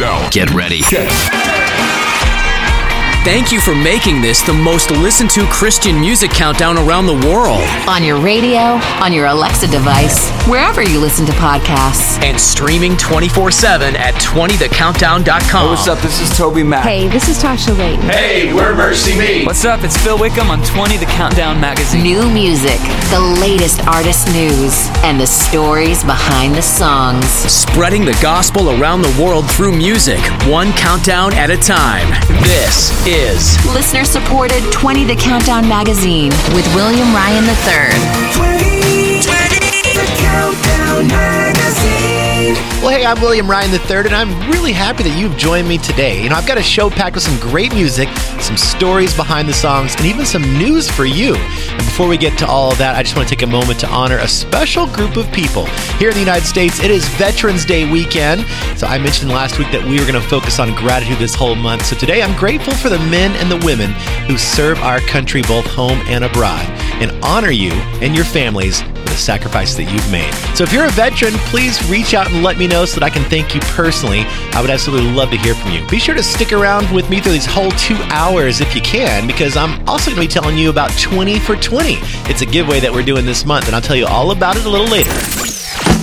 Now, Get ready. Thank you for making this the most listened to Christian music countdown around the world. On your radio, on your Alexa device, wherever you listen to podcasts. And streaming 24 7 at 20thecountdown.com. What's up? This is Toby Mac. Hey, this is Tasha Layton. hey, we're Mercy Me. What's up? It's Phil Wickham on 20 The Countdown magazine. New music, the latest artist news, and the stories behind the songs. Spreading the gospel around the world through music, one countdown at a time. This is Listener supported 20 The Countdown magazine with William Ryan III. Well, hey, I'm William Ryan III, and I'm really happy that you've joined me today. You know, I've got a show packed with some great music, some stories behind the songs, and even some news for you. And before we get to all of that, I just want to take a moment to honor a special group of people. Here in the United States, it is Veterans Day weekend. So I mentioned last week that we were going to focus on gratitude this whole month. So today, I'm grateful for the men and the women who serve our country both home and abroad, and honor you and your families for the sacrifice that you've made. So if you're a veteran, please reach out and let me know so that I can thank you personally. I would absolutely love to hear from you. Be sure to stick around with me through these whole two hours if you can, because I'm also going to be telling you about 20 for 20. It's a giveaway that we're doing this month, and I'll tell you all about it a little later.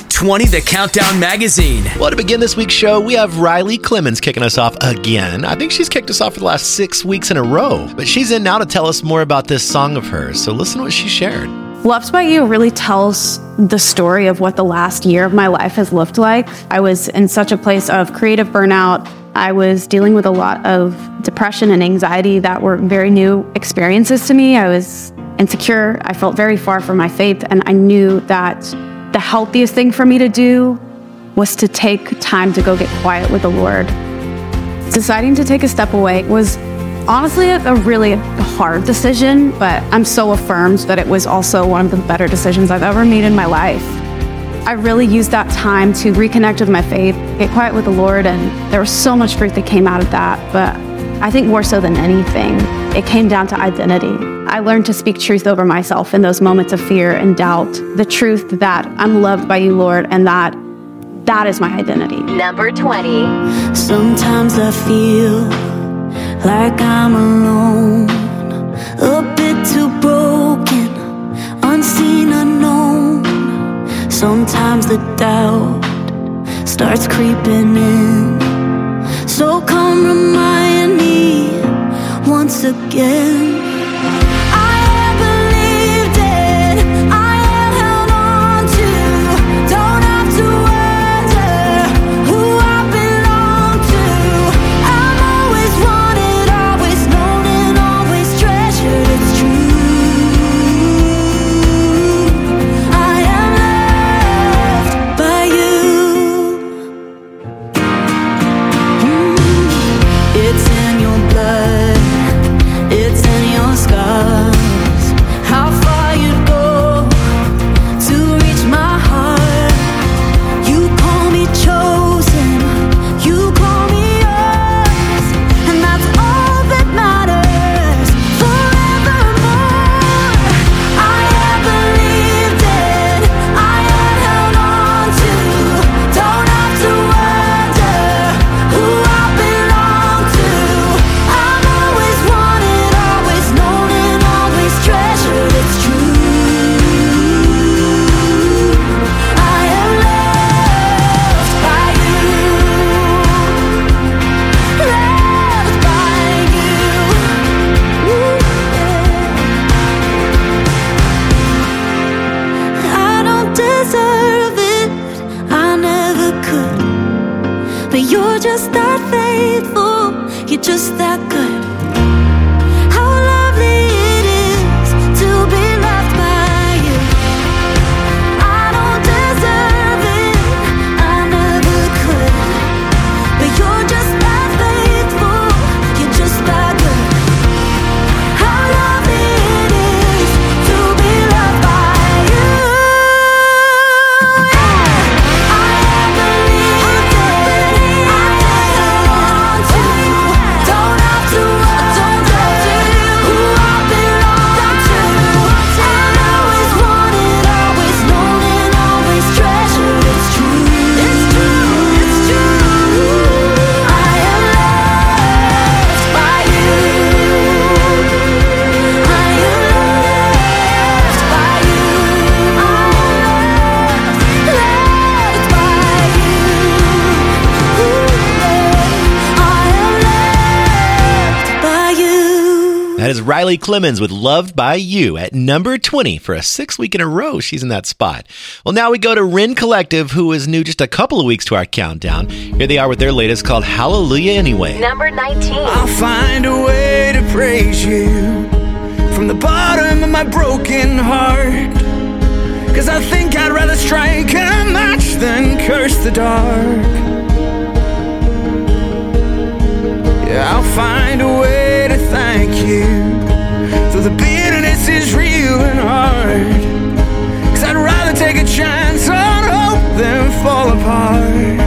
20 The Countdown Magazine. Well, to begin this week's show, we have Riley Clemmons kicking us off again. I think she's kicked us off for the last six weeks in a row, but she's in now to tell us more about this song of hers. So listen to what she shared. Loved by You really tells the story of what the last year of my life has looked like. I was in such a place of creative burnout. I was dealing with a lot of depression and anxiety that were very new experiences to me. I was insecure. I felt very far from my faith, and I knew that the healthiest thing for me to do was to take time to go get quiet with the Lord. Deciding to take a step away was honestly a, a really hard decision, but I'm so affirmed that it was also one of the better decisions I've ever made in my life. I really used that time to reconnect with my faith, get quiet with the Lord, and there was so much fruit that came out of that. But I think more so than anything, it came down to identity. I learned to speak truth over myself in those moments of fear and doubt. The truth that I'm loved by you, Lord, and that that is my identity. Number 20. Sometimes I feel like I'm alone, a bit too broken, unseen, unknown. Sometimes the doubt starts creeping in. So come remind me once again. Clemmons with Loved by You at number 20 for a six week in a row. She's in that spot. Well, now we go to Rend Collective, who is new just a couple of weeks to our countdown. Here they are with their latest called Hallelujah Anyway. Number 19. I'll find a way to praise you from the bottom of my broken heart. Cause I think I'd rather strike a match than curse the dark. Yeah, I'll find a way to thank you so the bitterness is real and hard. Cause I'd rather take a chance on hope than fall apart.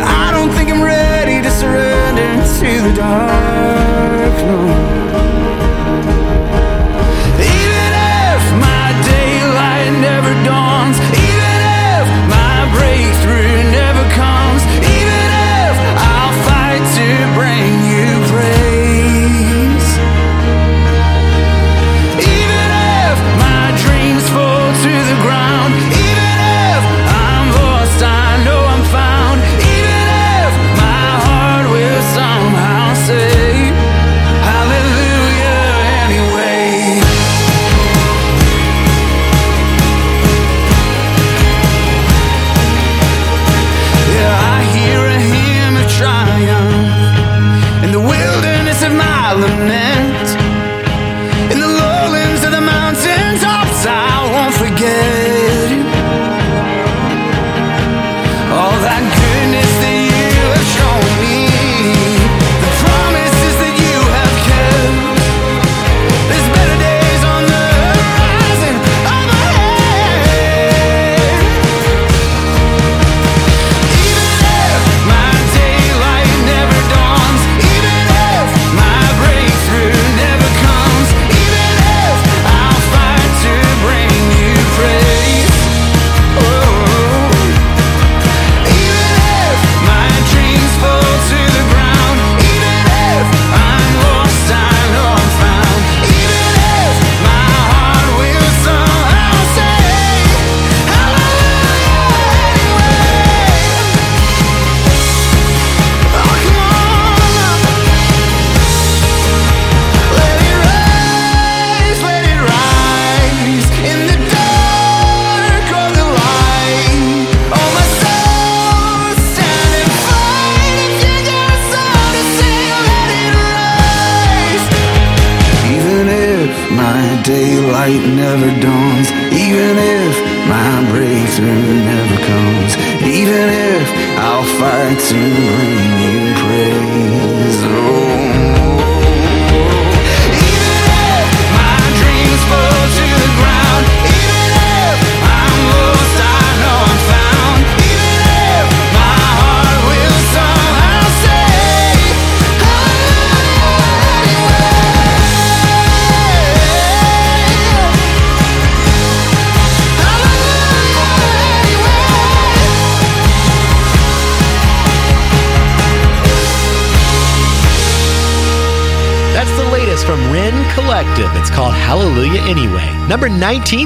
I don't think I'm ready to surrender to the dark.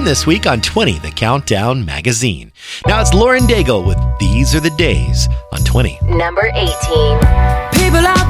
this week on 20 The Countdown Magazine. Now it's Lauren Daigle with These Are the Days on 20. Number 18. People are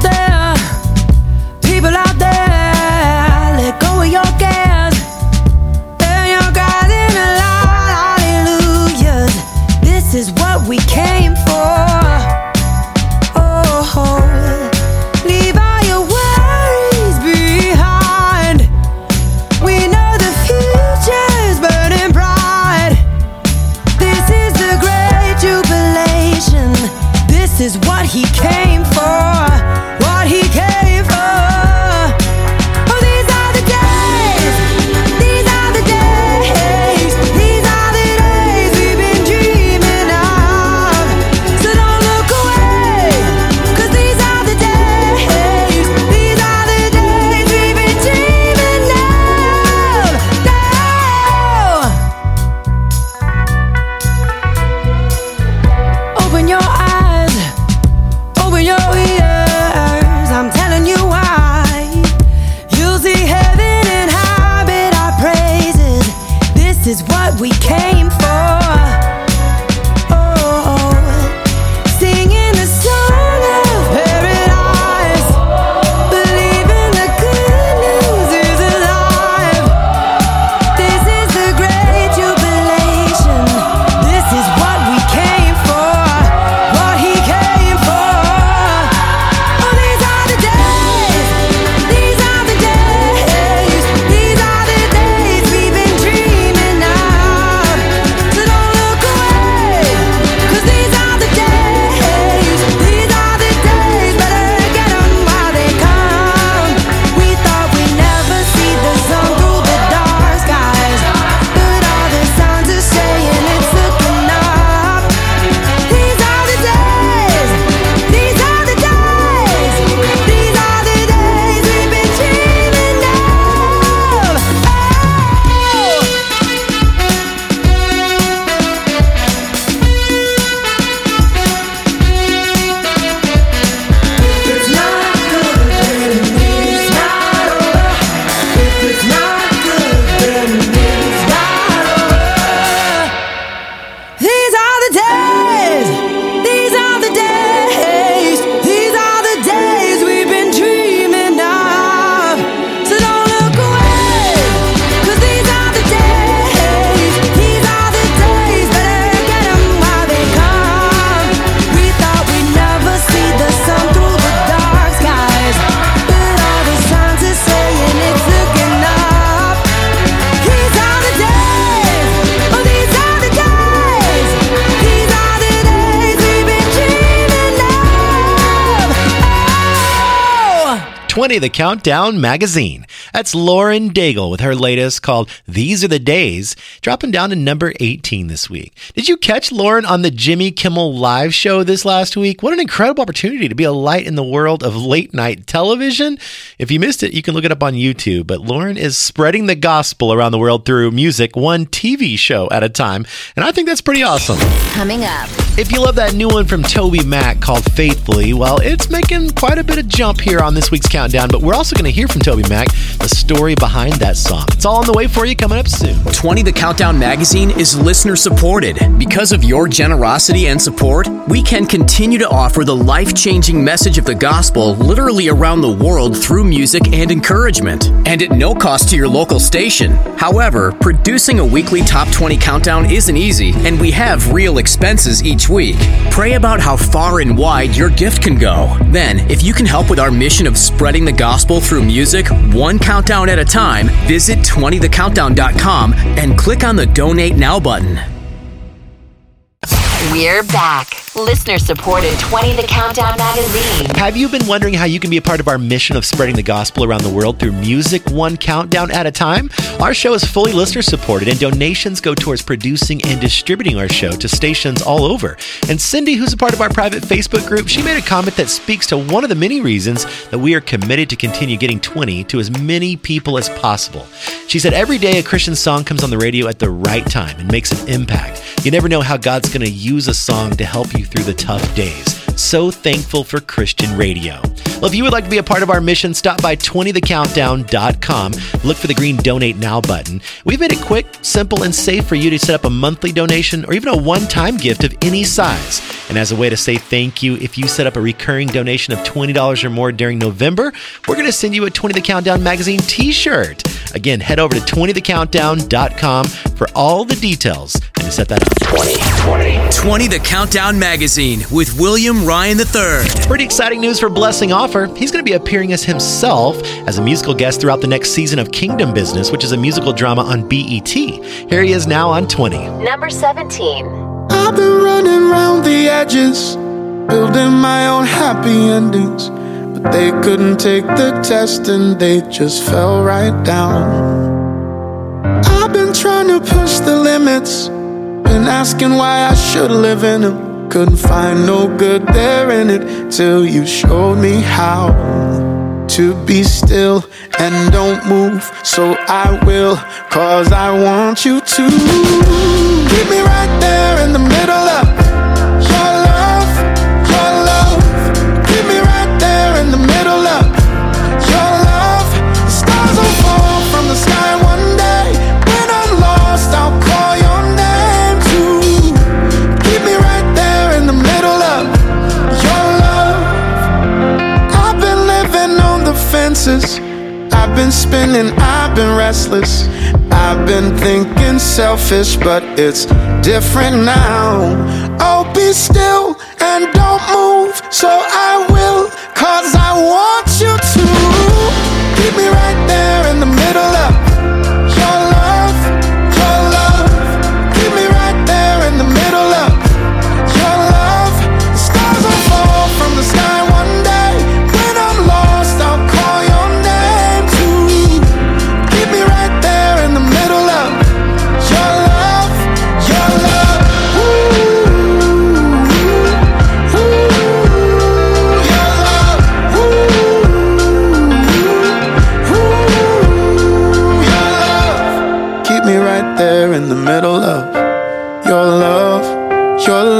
20 The Countdown Magazine. That's Lauren Daigle with her latest called These Are the Days, dropping down to number 18 this week. Did you catch Lauren on the Jimmy Kimmel live show this last week? What an incredible opportunity to be a light in the world of late night television. If you missed it, you can look it up on YouTube. But Lauren is spreading the gospel around the world through music, one TV show at a time. And I think that's pretty awesome. Coming up. If you love that new one from Toby Mac called Faithfully, well, it's making quite a bit of jump here on this week's countdown, but we're also going to hear from Toby Mac the story behind that song. It's all on the way for you coming up soon. 20 The Countdown magazine is listener supported. Because of your generosity and support, we can continue to offer the life changing message of the gospel literally around the world through music and encouragement, and at no cost to your local station. However, producing a weekly top 20 countdown isn't easy, and we have real expenses each week. Pray about how far and wide your gift can go. Then, if you can help with our mission of spreading the gospel through music, one countdown at a time, visit 20thecountdown.com and click on the Donate Now button. We're back. Listener supported 20 The Countdown magazine. Have you been wondering how you can be a part of our mission of spreading the gospel around the world through music, one countdown at a time? Our show is fully listener supported, and donations go towards producing and distributing our show to stations all over. And Cindy, who's a part of our private Facebook group, she made a comment that speaks to one of the many reasons that we are committed to continue getting 20 to as many people as possible. She said, Every day a Christian song comes on the radio at the right time and makes an impact. You never know how God's going to use a song to help you through the tough days. So thankful for Christian radio. Well, if you would like to be a part of our mission, stop by 20thecountdown.com. Look for the green donate now button. We've made it quick, simple, and safe for you to set up a monthly donation or even a one time gift of any size. And as a way to say thank you, if you set up a recurring donation of $20 or more during November, we're going to send you a 20 The Countdown magazine t shirt. Again, head over to 20thecountdown.com for all the details and to set that up. 20 The Countdown magazine with William Ryan III. Pretty exciting news for Blessing Offor. He's going to be appearing as himself as a musical guest throughout the next season of Kingdom Business, which is a musical drama on BET. Here he is now on 20. Number 17. I've been running around the edges, building my own happy endings. But they couldn't take the test and they just fell right down. I've been trying to push the limits, been asking why I should live in them. Couldn't find no good there in it till you showed me how to be still and don't move. So I will, cause I want you to keep me right there in the middle of I've been spinning, I've been restless. I've been thinking selfish, but it's different now. Oh, be still and don't move, so I will, cause I want you to. Keep me right there in the middle of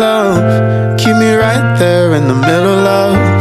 love. Keep me right there in the middle of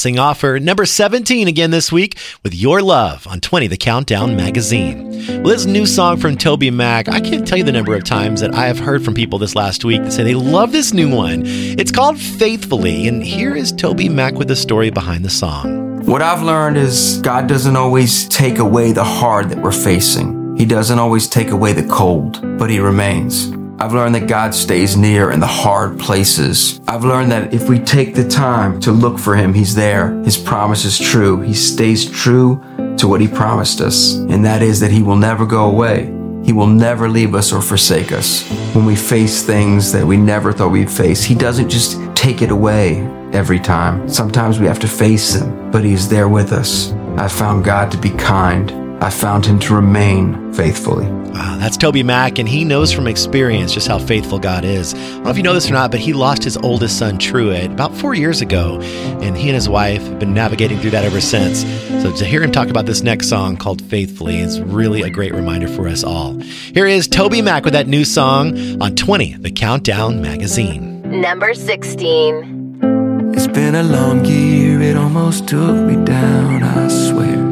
Blessing Offor, number 17 again this week with Your Love on 20 The Countdown magazine. Well, this new song from Toby Mac, I can't tell you the number of times that I have heard from people this last week that say they love this new one. It's called Faithfully, and here is Toby Mac with the story behind the song. What I've learned is God doesn't always take away the hard that we're facing. He doesn't always take away the cold, but He remains. I've learned that God stays near in the hard places. I've learned that if we take the time to look for Him, He's there. His promise is true. He stays true to what He promised us, and that is that He will never go away. He will never leave us or forsake us. When we face things that we never thought we'd face, He doesn't just take it away every time. Sometimes we have to face Him, but He's there with us. I found God to be kind. I found Him to remain faithfully. Wow, that's Toby Mac, and he knows from experience just how faithful God is. I don't know if you know this or not, but he lost his oldest son, Truett, about four years ago, and he and his wife have been navigating through that ever since. So to hear him talk about this next song called Faithfully is really a great reminder for us all. Here is Toby Mac with that new song on 20, the Countdown magazine. Number 16. It's been a long year, it almost took me down, I swear.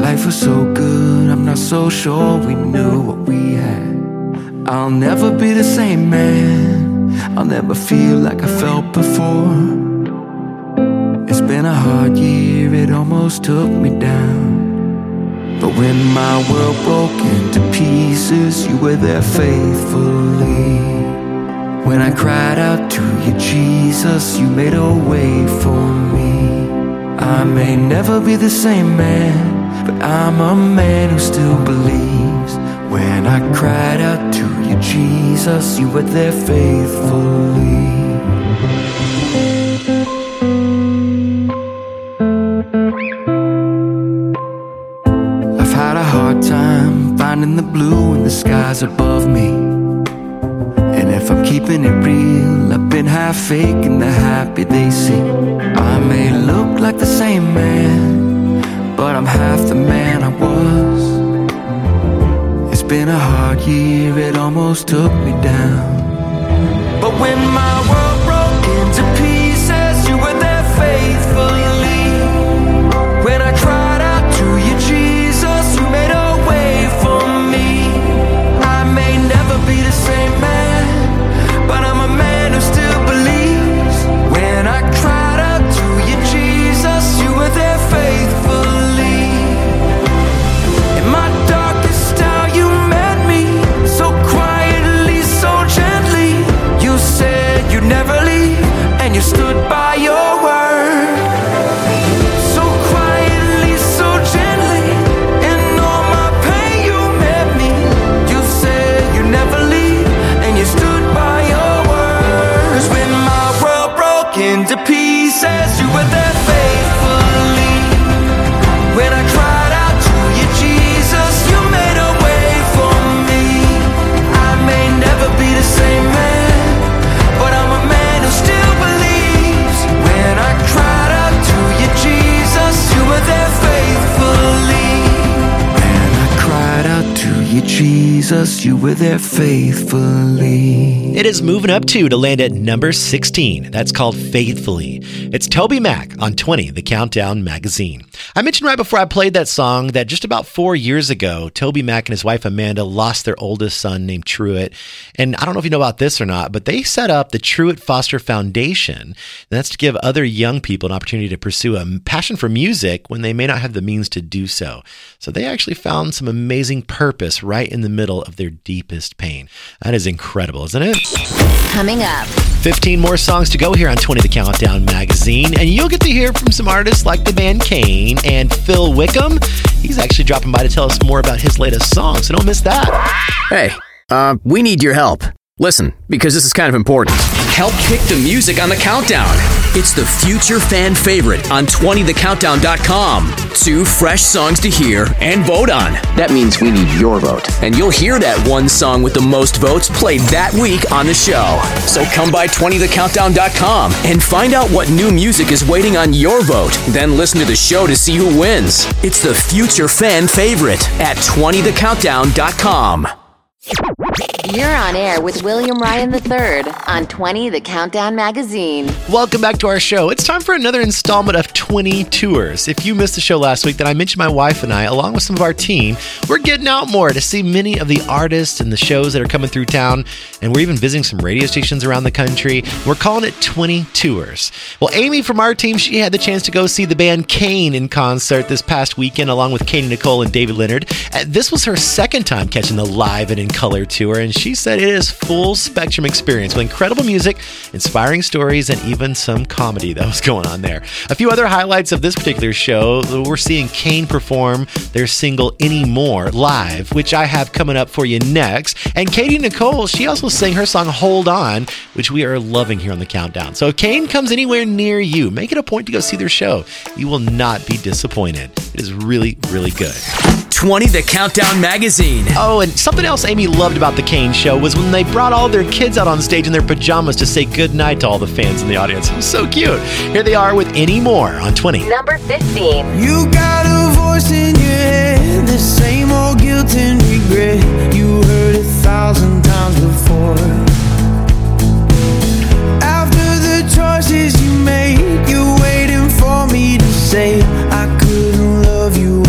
Life was so good, I'm not so sure we knew what we had. I'll never be the same man, I'll never feel like I felt before. It's been a hard year, it almost took me down. But when my world broke into pieces, you were there faithfully. When I cried out to you, Jesus, you made a way for me. I may never be the same man, but I'm a man who still believes. When I cried out to you, Jesus, you were there faithfully. I've had a hard time finding the blue in the skies above me. And if I'm keeping it real, I've been half faking the happy they see. I may look like the same man, but I'm half the man I was. It's been a hard year, it almost took me down. But when my world you were there faithfully. It is moving up two to land at number 16. That's called Faithfully. It's Toby Mac on 20, the Countdown magazine. I mentioned right before I played that song that just about four years ago, Toby Mac and his wife Amanda lost their oldest son named Truett. And I don't know if you know about this or not, but they set up the Truett Foster Foundation. And that's to give other young people an opportunity to pursue a passion for music when they may not have the means to do so. So they actually found some amazing purpose right in the middle of their deepest pain. That is incredible, isn't it? Coming up, 15 more songs to go here on 20 The Countdown magazine, and you'll get to hear from some artists like the band CAIN and Phil Wickham. He's actually dropping by to tell us more about his latest song, so don't miss that. Hey, uh, we need your help. Listen, because this is kind of important. Help pick the music on the countdown. It's the future fan favorite on 20thecountdown.com. Two fresh songs to hear and vote on. That means we need your vote. And you'll hear that one song with the most votes played that week on the show. So come by 20thecountdown.com and find out what new music is waiting on your vote. Then listen to the show to see who wins. It's the future fan favorite at 20thecountdown.com. You're on air with William Ryan III on 20 The Countdown Magazine. Welcome back to our show. It's time for another installment of 20 Tours. If you missed the show last week, then I mentioned my wife and I, along with some of our team, we're getting out more to see many of the artists and the shows that are coming through town. And we're even visiting some radio stations around the country. We're calling it 20 Tours. Well, Amy from our team, she had the chance to go see the band CAIN in concert this past weekend, along with Katy Nichole and David Leonard. Uh, this was her second time catching the live and in color tour, and she said it is full spectrum experience with incredible music, inspiring stories, and even some comedy that was going on there. A few other highlights of this particular show we're seeing CAIN perform their single Anymore live, which I have coming up for you next. And Katy Nichole, she also sang her song Hold On, which we are loving here on the countdown. So if CAIN comes anywhere near you, make it a point to go see their show. You will not be disappointed. It is really, really good. 20 The Countdown Magazine. Oh, and something else Amy loved about the CAIN show was when they brought all their kids out on stage in their pajamas to say goodnight to all the fans in the audience. It was so cute. Here they are with Any More on 20. Number 15. You got a voice in your head, the same old guilt and regret you heard a thousand times before. After the choices you made, you're waiting for me to say I couldn't love you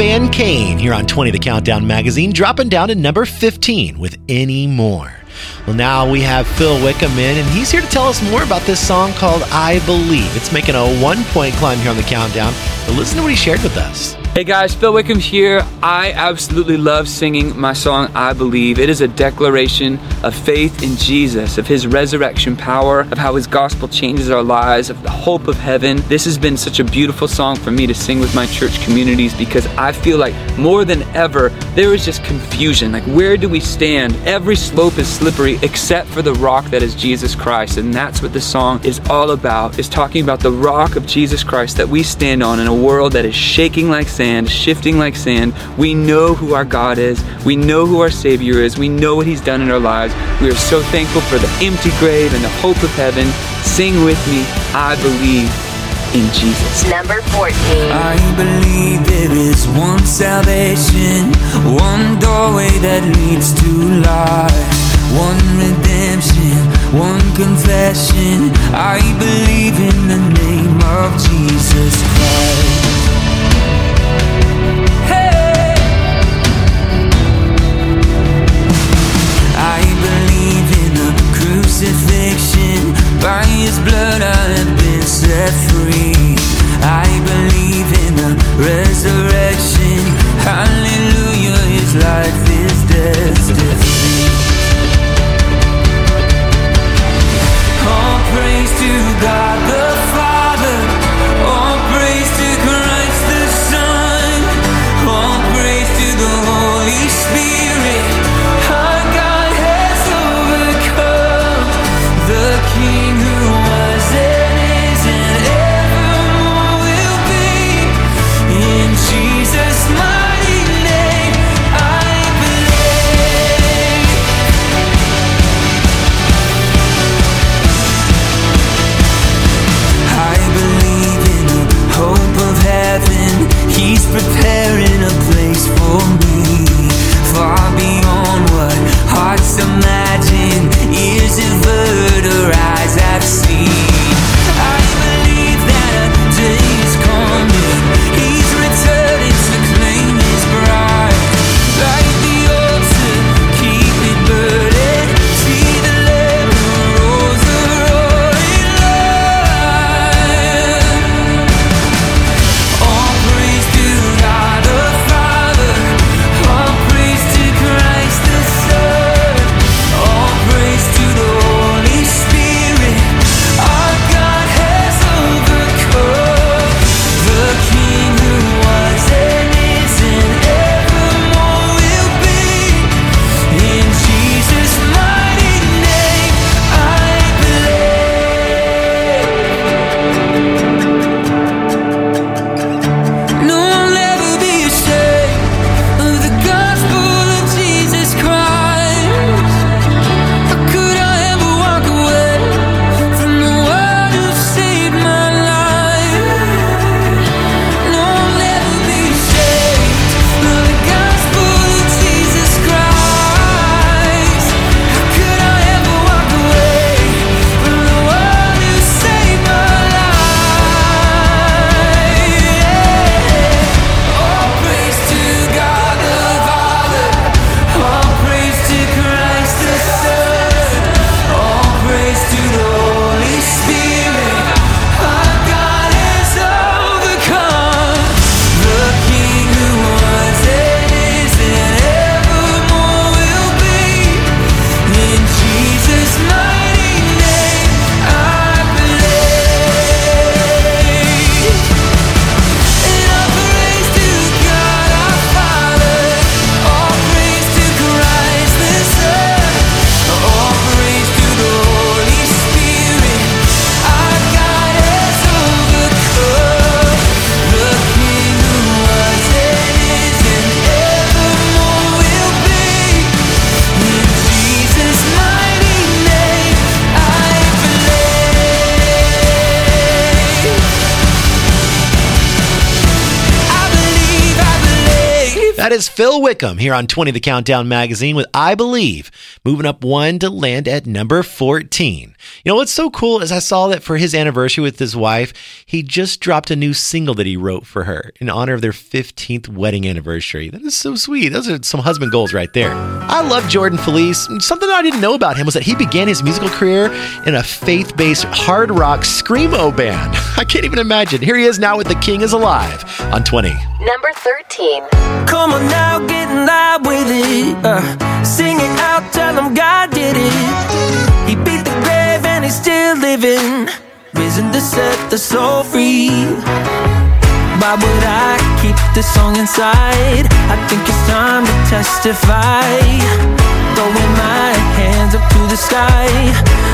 band CAIN here on 20 The Countdown Magazine, dropping down to number 15 with Any More. Well, now we have Phil Wickham in, and he's here to tell us more about this song called I Believe. It's making a one point climb here on the countdown, but listen to what he shared with us. Hey guys, Phil Wickham here. I absolutely love singing my song I Believe. It is a declaration of faith in Jesus, of his resurrection power, of how his gospel changes our lives, of the hope of heaven. This has been such a beautiful song for me to sing with my church communities because I feel like more than ever there is just confusion. Like, where do we stand? Every slope is slippery except for the rock that is Jesus Christ. And that's what the song is all about, is talking about the rock of Jesus Christ that we stand on in a world that is shaking like sand, shifting like sand. We know who our God is. We know who our Savior is. We know what He's done in our lives. We are so thankful for the empty grave and the hope of heaven. Sing with me, I believe. in Jesus. Number 14. I believe there is one salvation, one doorway that leads to life, one redemption, one confession. I believe in the name of Jesus Christ. Crucifixion. By his blood I have been set free. I believe in the resurrection. Hallelujah, his life is defeat. All praise to God the Father. All praise to Christ the Son. All praise to the Holy Spirit. Hearts imagine, That is Phil Wickham here on 20 The Countdown magazine with I Believe, moving up one to land at number 14. You know what's so cool is I saw that for his anniversary with his wife, he just dropped a new single that he wrote for her in honor of their 15th wedding anniversary. That is so sweet. Those are some husband goals right there. I love Jordan Feliz. Something I didn't know about him was that he began his musical career in a faith based hard rock screamo band. I can't even imagine. Here he is now with The King is Alive on 20. Number 13. Come on now, get loud with it. Uh, sing it out, tell him God did it. He beat the grave and he's still living. Risen to set the soul free. Why would I keep this song inside? I think it's time to testify. Throwing my hands up to the sky.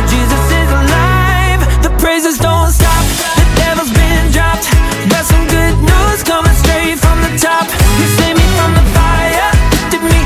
Jesus is alive. The praises don't stop. The devil's been dropped. Got some good news coming straight from the top. You saved me from the fire. Lifted me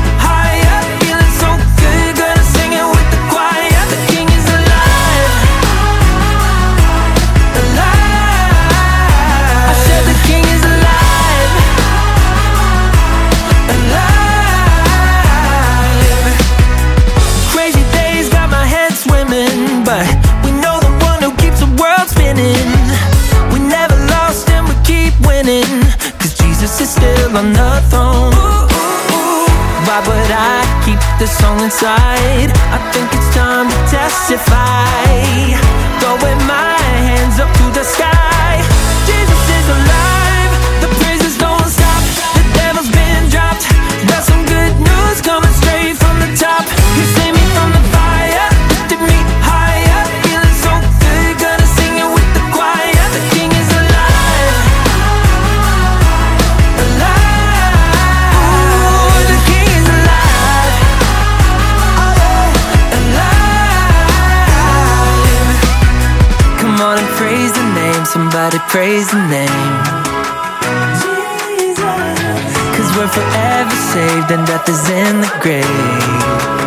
on the throne. Why would I keep this song inside? I think it's time to testify. Throwing my hands up to the sky. Praise the name. Cause we're forever saved and death is in the grave.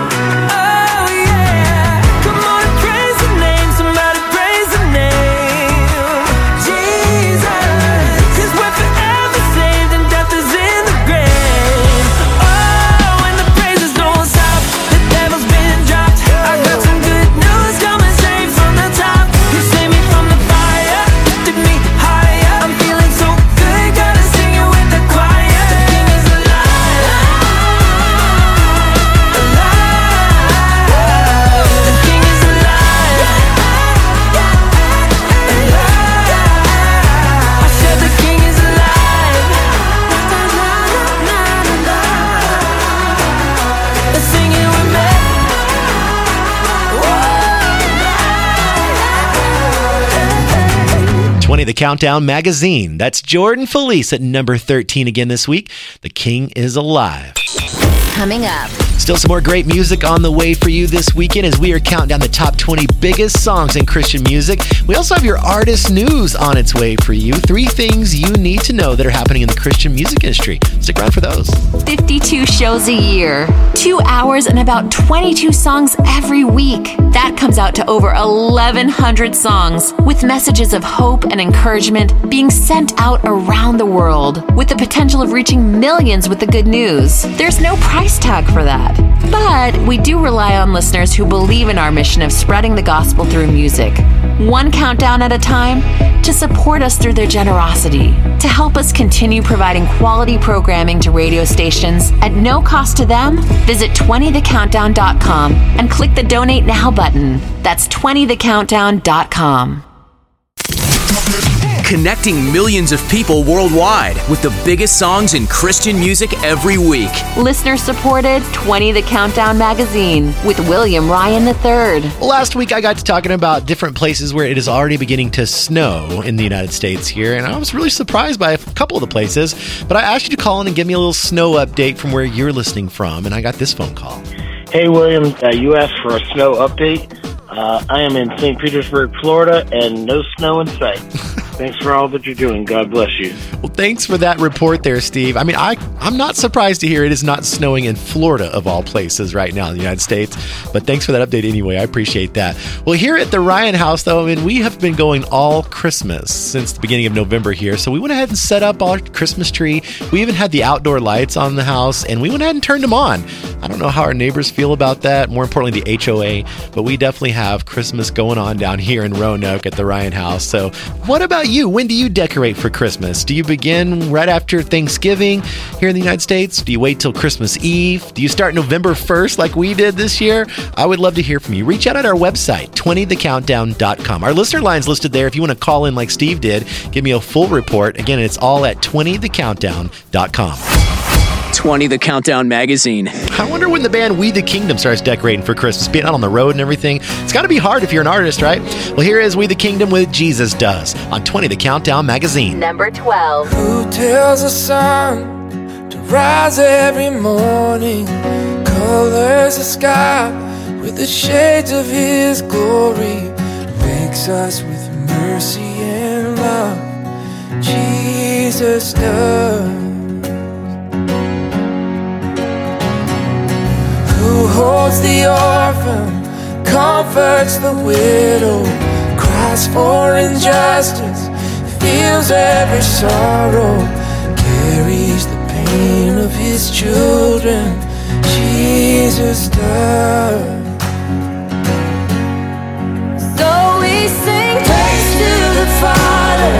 20 The Countdown Magazine. That's Jordan Feliz at number 13 again this week. The King is Alive. Coming up. Still some more great music on the way for you this weekend as we are counting down the top 20 biggest songs in Christian music. We also have your artist news on its way for you. Three things you need to know that are happening in the Christian music industry. Stick around for those. 52 shows a year, two hours, and about 22 songs every week. That comes out to over 1,100 songs with messages of hope and encouragement being sent out around the world with the potential of reaching millions with the good news. There's no price tag for that. But we do rely on listeners who believe in our mission of spreading the gospel through music, one countdown at a time, to support us through their generosity, to help us continue providing quality programming to radio stations at no cost to them. Visit 20thecountdown.com and click the Donate Now button. That's 20thecountdown.com. Connecting millions of people worldwide with the biggest songs in Christian music every week. Listener supported 20 The Countdown magazine with William Ryan III. Last week I got to talking about different places where it is already beginning to snow in the United States here, and I was really surprised by a couple of the places. But I asked you to call in and give me a little snow update from where you're listening from, and I got this phone call. Hey, William, uh, you asked for a snow update. Uh, I am in St. Petersburg, Florida, and no snow in sight. Thanks for all that you're doing. God bless you. Well, thanks for that report there, Steve. I mean, I, I'm not surprised to hear it is not snowing in Florida, of all places, right now in the United States. But thanks for that update anyway. I appreciate that. Well, here at the Ryan House, though, I mean, we have been going all Christmas since the beginning of November here. So we went ahead and set up our Christmas tree. We even had the outdoor lights on the house, and we went ahead and turned them on. I don't know how our neighbors feel about that, more importantly, the HOA, but we definitely have Christmas going on down here in Roanoke at the Ryan House. So, what about you? When do you decorate for Christmas? Do you begin right after Thanksgiving here in the United States? Do you wait till Christmas Eve? Do you start November 1st like we did this year? I would love to hear from you. Reach out at our website, 20thecountdown.com. Our listener line's listed there if you want to call in like Steve did, give me a full report. Again, it's all at 20thecountdown.com. 20 The Countdown Magazine. I wonder when the band We the Kingdom starts decorating for Christmas, being out on the road and everything. It's got to be hard if you're an artist, right? Well, here is We the Kingdom with Jesus Does on 20 The Countdown magazine. Number 12. Who tells the sun to rise every morning? Colors the sky with the shades of His glory. Makes us with mercy and love. Jesus does. Holds the orphan, comforts the widow, cries for injustice, feels every sorrow, carries the pain of his children. Jesus does. So we sing praise to the Father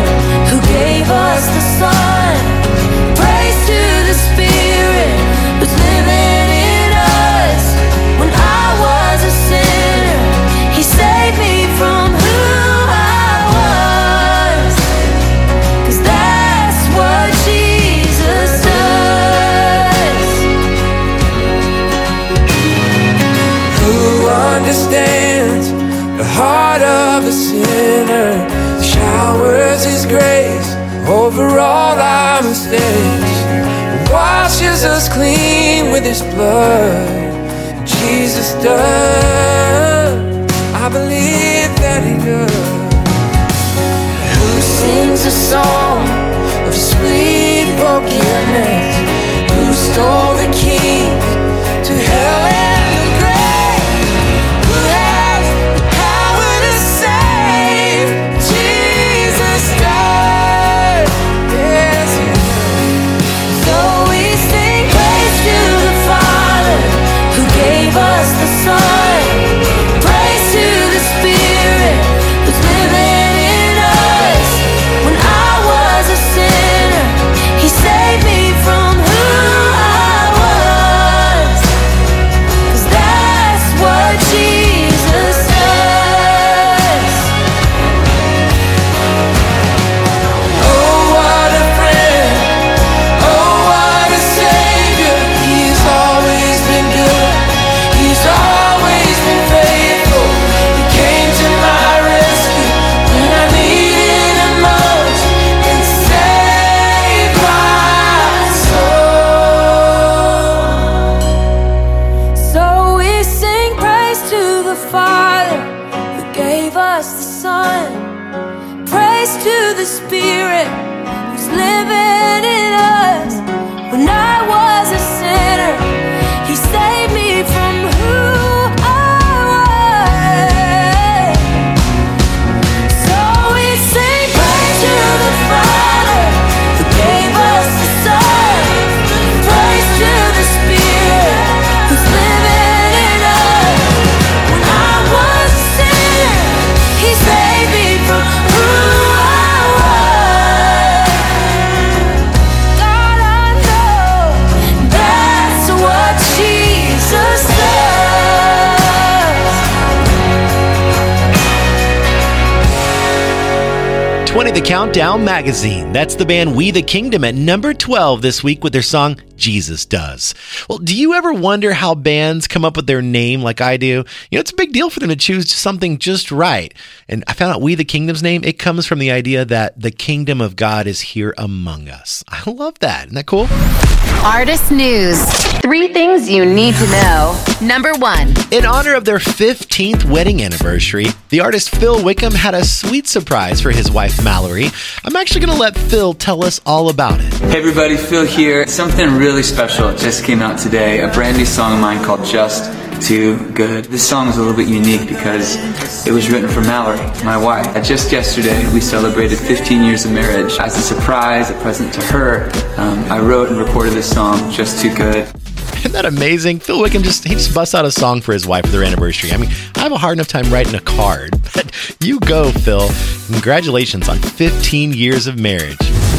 who gave us the Son. Sinner, showers His grace over all our mistakes, washes us clean with His blood. Jesus does. I believe that He does. Who sings a song of sweet forgiveness? Who stole The Countdown Magazine. That's the band We the Kingdom at number 12 this week with their song Jesus Does. Well, do you ever wonder how bands come up with their name like I do? You know, it's a big deal for them to choose something just right. And I found out We the Kingdom's name, it comes from the idea that the kingdom of God is here among us. I love that. Isn't that cool? Artist News. Three things you need to know. Number one. In honor of their 15th wedding anniversary, the artist Phil Wickham had a sweet surprise for his wife Mallory. I'm actually going to let Phil tell us all about it. Hey everybody, Phil here. Something really special just came out today. A brand new song of mine called Just Too Good. This song is a little bit unique because it was written for Mallory, my wife. Just yesterday, we celebrated 15 years of marriage. As a surprise, a present to her, um, I wrote and recorded this song, Just Too Good. Isn't that amazing? Phil Wickham just he just busts out a song for his wife for their anniversary. I mean, I have a hard enough time writing a card, but you go, Phil. Congratulations on 15 years of marriage.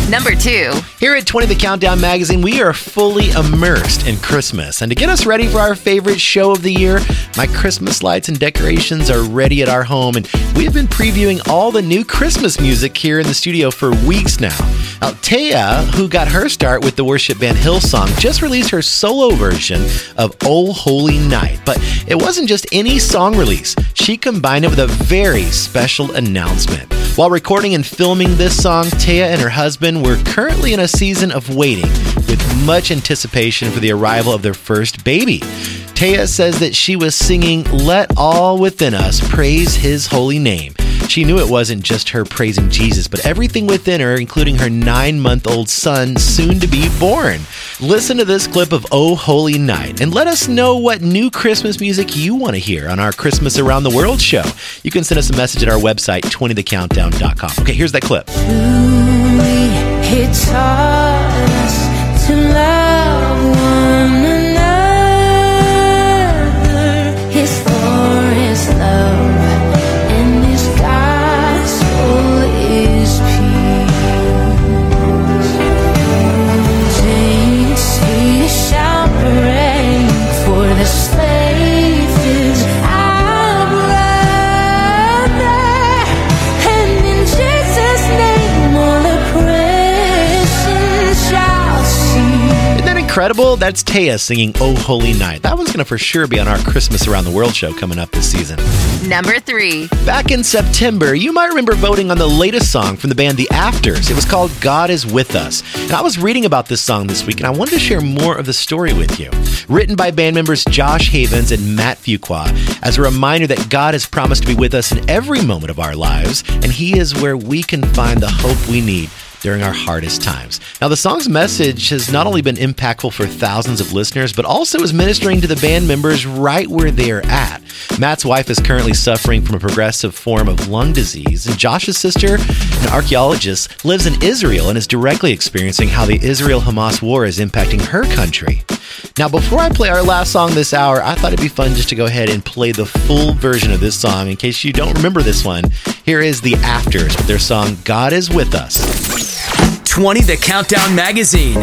Number two. Here at 20 The Countdown Magazine, we are fully immersed in Christmas. And to get us ready for our favorite show of the year, my Christmas lights and decorations are ready at our home. And we have been previewing all the new Christmas music here in the studio for weeks now. Now, Taya, who got her start with the worship band Hillsong, just released her solo version of Oh Holy Night. But it wasn't just any song release, she combined it with a very special announcement. While recording and filming this song, Taya and her husband were currently in a season of waiting with much anticipation for the arrival of their first baby. Taya says that she was singing Let All Within Us Praise His Holy Name. She knew it wasn't just her praising Jesus, but everything within her, including her nine month old son, soon to be born. Listen to this clip of Oh Holy Night and let us know what new Christmas music you want to hear on our Christmas Around the World show. You can send us a message at our website, 20thecountdown.com. Okay, here's that clip. He incredible? That's Taya singing Oh Holy Night. That one's going to for sure be on our Christmas Around the World show coming up this season. Number three. Back in September, you might remember voting on the latest song from the band The Afters. It was called God is With Us. And I was reading about this song this week and I wanted to share more of the story with you. Written by band members Josh Havens and Matt Fuqua as a reminder that God has promised to be with us in every moment of our lives, and He is where we can find the hope we need during our hardest times. Now, the song's message has not only been impactful for thousands of listeners, but also is ministering to the band members right where they're at. Matt's wife is currently suffering from a progressive form of lung disease, and Josh's sister, an archaeologist, lives in Israel and is directly experiencing how the Israel Hamas war is impacting her country. Now, before I play our last song this hour, I thought it'd be fun just to go ahead and play the full version of this song in case you don't remember this one. Here is The Afters with their song God is With Us. 20 The Countdown Magazine.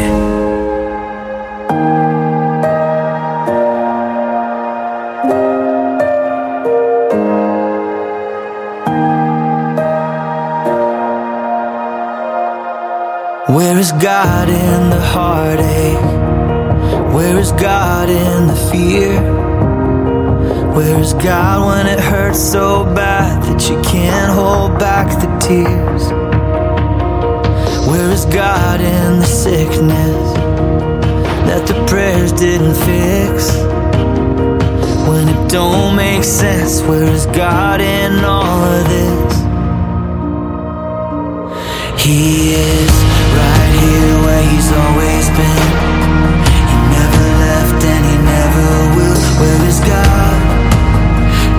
Where is God in the heartache? Where is God in the fear? Where is God when it hurts so bad that you can't hold back the tears? Where is God in the sickness that the prayers didn't fix? When it don't make sense, where is God in all of this? He is right here where he's always been. He never left and he never will. Where is God?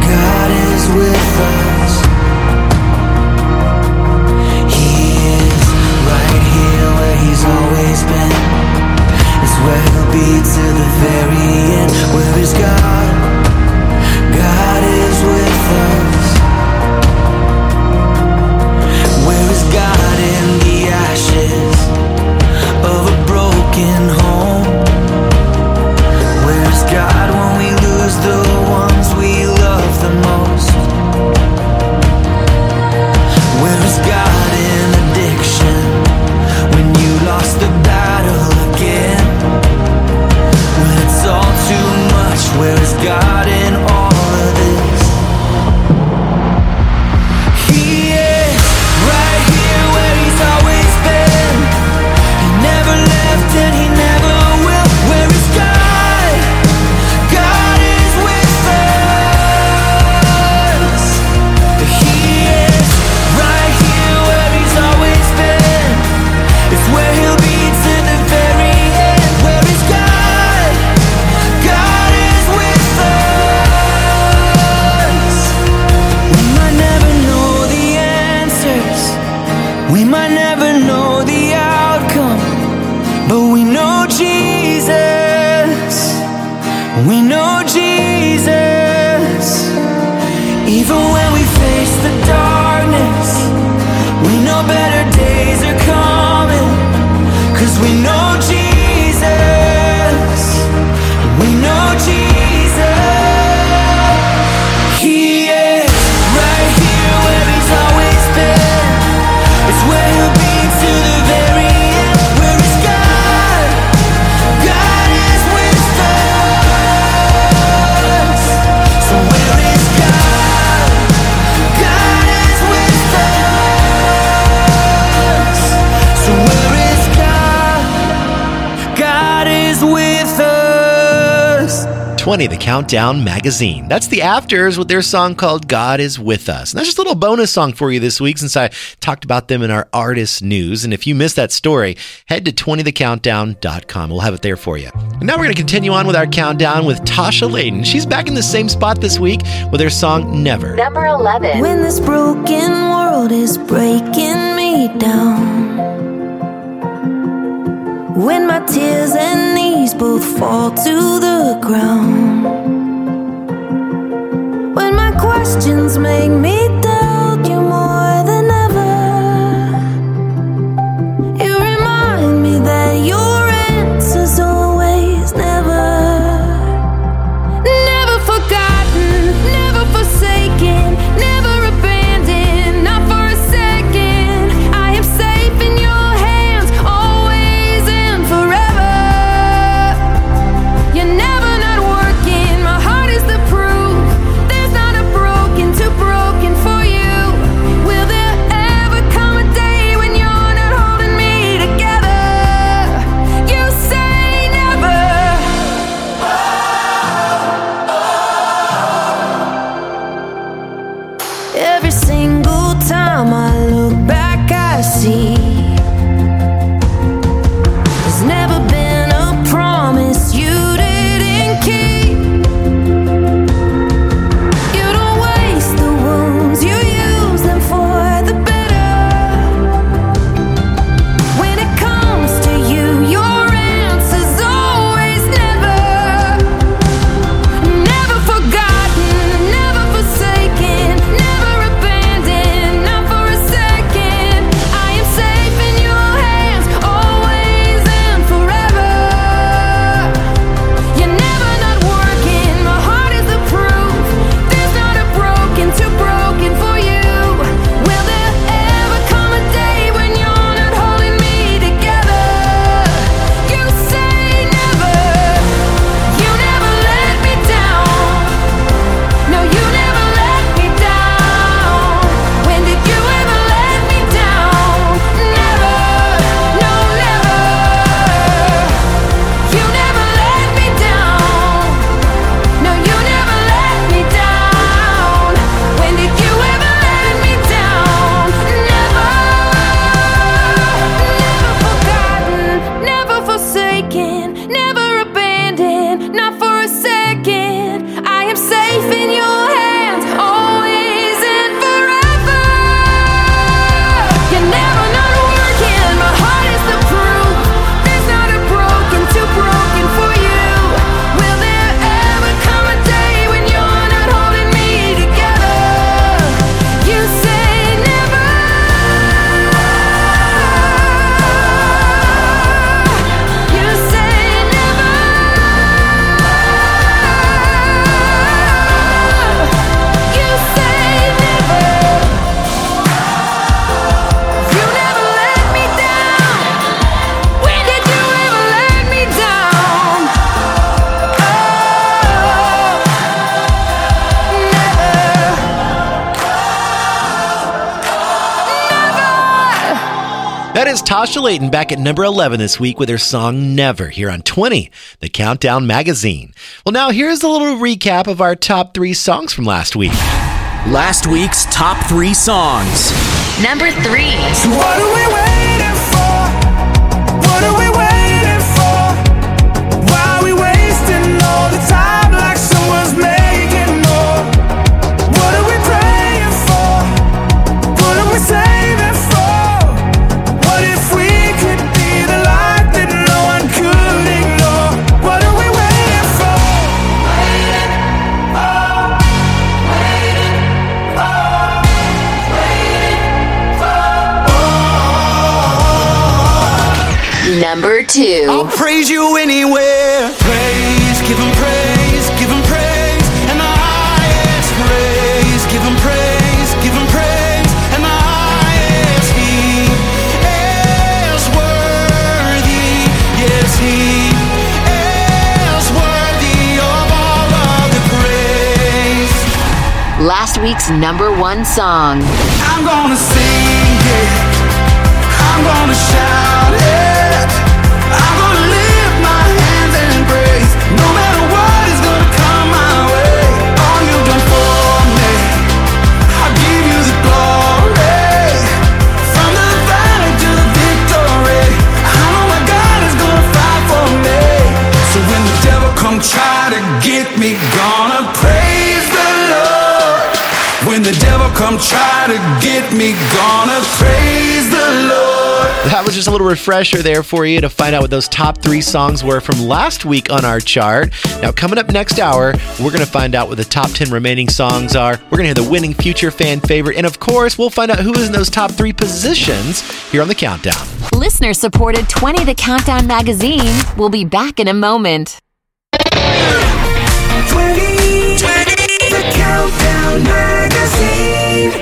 God is with us. Always been. Where he'll be to the very end. Where is God? God is with us. Where is God in the ashes of a broken home? Too much, where is God in the 20, the Countdown Magazine. That's the Afters with their song called God is With Us. And that's just a little bonus song for you this week since I talked about them in our artist news. And if you missed that story, head to 20thecountdown.com. We'll have it there for you. And now we're going to continue on with our countdown with Tasha Layton. She's back in the same spot this week with her song Never. Number 11. When this broken world is breaking me down. When my tears and knees both fall to the ground. When my questions make me Layton back at number 11 this week with her song Never here on 20, the Countdown Magazine. Well, now here's a little recap of our top three songs from last week. Last week's top three songs. Number three. Two. I'll praise you anywhere. Praise, give him praise, give him praise, and the highest praise. Give him praise, give him praise, and the highest. He is worthy. Yes, he is worthy of all of the praise. Last week's number one song. I'm gonna sing it. I'm gonna shout it. Try to get me, gonna praise the Lord. When the devil come try to get me, gonna praise the Lord. That was just a little refresher there for you to find out what those top three songs were from last week on our chart. Now, coming up next hour, we're going to find out what the top 10 remaining songs are. We're going to hear the winning future fan favorite. And of course, we'll find out who is in those top three positions here on the countdown. Listener supported 20 The Countdown magazine. We'll be back in a moment.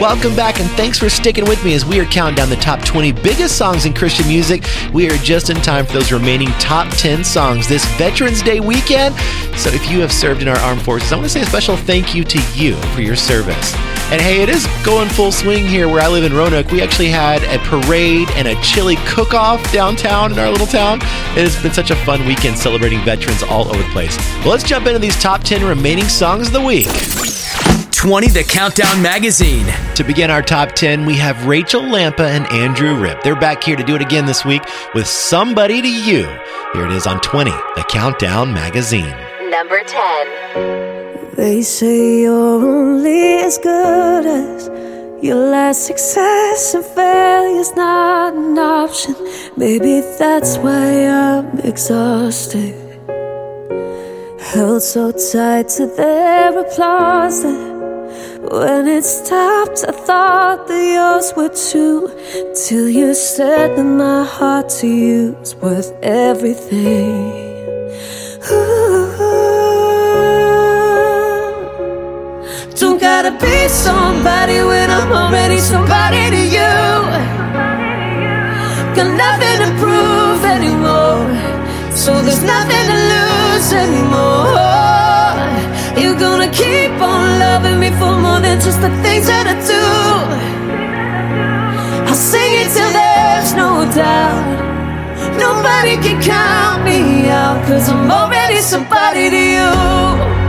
Welcome back, and thanks for sticking with me as we are counting down the top 20 biggest songs in Christian music. We are just in time for those remaining top 10 songs this Veterans Day weekend. So if you have served in our armed forces, I want to say a special thank you to you for your service. And hey, it is going full swing here where I live in Roanoke. We actually had a parade and a chili cook off downtown in our little town. It has been such a fun weekend celebrating veterans all over the place. Well, let's jump into these top 10 remaining songs of the week. 20 The Countdown Magazine. To begin our top 10, we have Rachel Lampa and Andrew Ripp. They're back here to do it again this week with Somebody to You. Here it is on 20, The Countdown Magazine. Number 10. They say you're only as good as your last success, and failure's not an option. Maybe that's why I'm exhausted. Held so tight to their applause that when it stopped, I thought that yours were too. Till you said that my heart to you is worth everything. Ooh. Gotta be somebody when I'm already somebody to you. Got nothing to prove anymore. So there's nothing to lose anymore. You're gonna keep on loving me for more than just the things that I do. I'll sing it till there's no doubt. Nobody can count me out, cause I'm already somebody to you.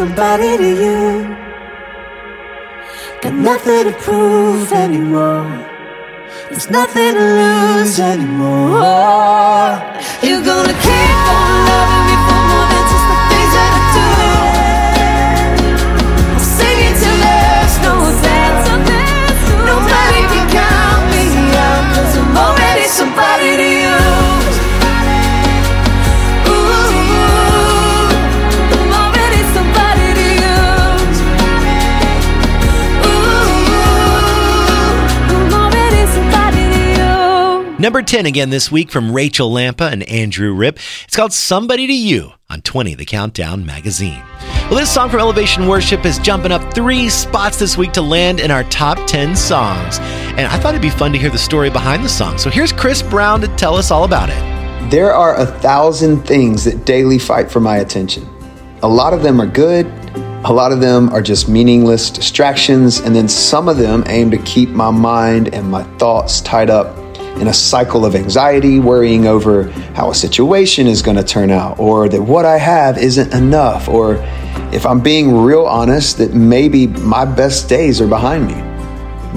Somebody to you. Got nothing to prove anymore. There's nothing to lose anymore. You're gonna Number 10 again this week from Rachel Lampa and Andrew Ripp. It's called Somebody to You on 20, the Countdown magazine. Well, this song from Elevation Worship is jumping up three spots this week to land in our top 10 songs. And I thought it'd be fun to hear the story behind the song. So here's Chris Brown to tell us all about it. There are a thousand things that daily fight for my attention. A lot of them are good, a lot of them are just meaningless distractions, and then some of them aim to keep my mind and my thoughts tied up in a cycle of anxiety, worrying over how a situation is going to turn out, or that what I have isn't enough, or if I'm being real honest, that maybe my best days are behind me.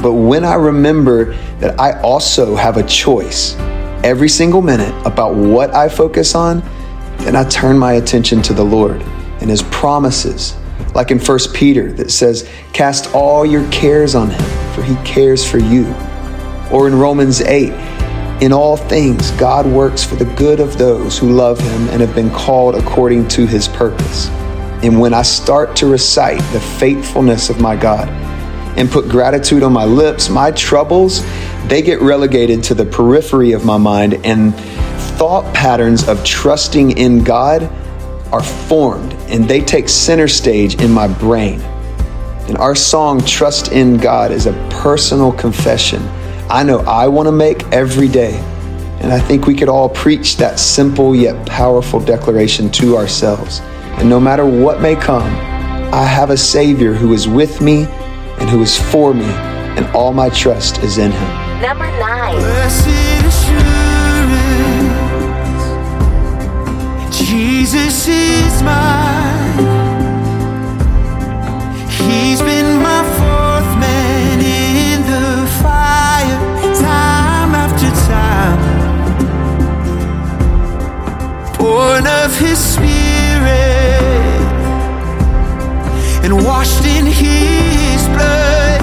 But when I remember that I also have a choice every single minute about what I focus on, then I turn my attention to the Lord and His promises. Like in 1 Peter that says, Cast all your cares on Him, for He cares for you. Or in Romans 8, in all things, God works for the good of those who love Him and have been called according to His purpose. And when I start to recite the faithfulness of my God, and put gratitude on my lips, my troubles, they get relegated to the periphery of my mind, and thought patterns of trusting in God are formed and they take center stage in my brain. And our song, Trust in God, is a personal confession I know I want to make every day. And I think we could all preach that simple yet powerful declaration to ourselves. And no matter what may come, I have a Savior who is with me and who is for me, and all my trust is in Him. Number nine. Blessed assurance, Jesus is mine. Born of His Spirit and washed in His blood.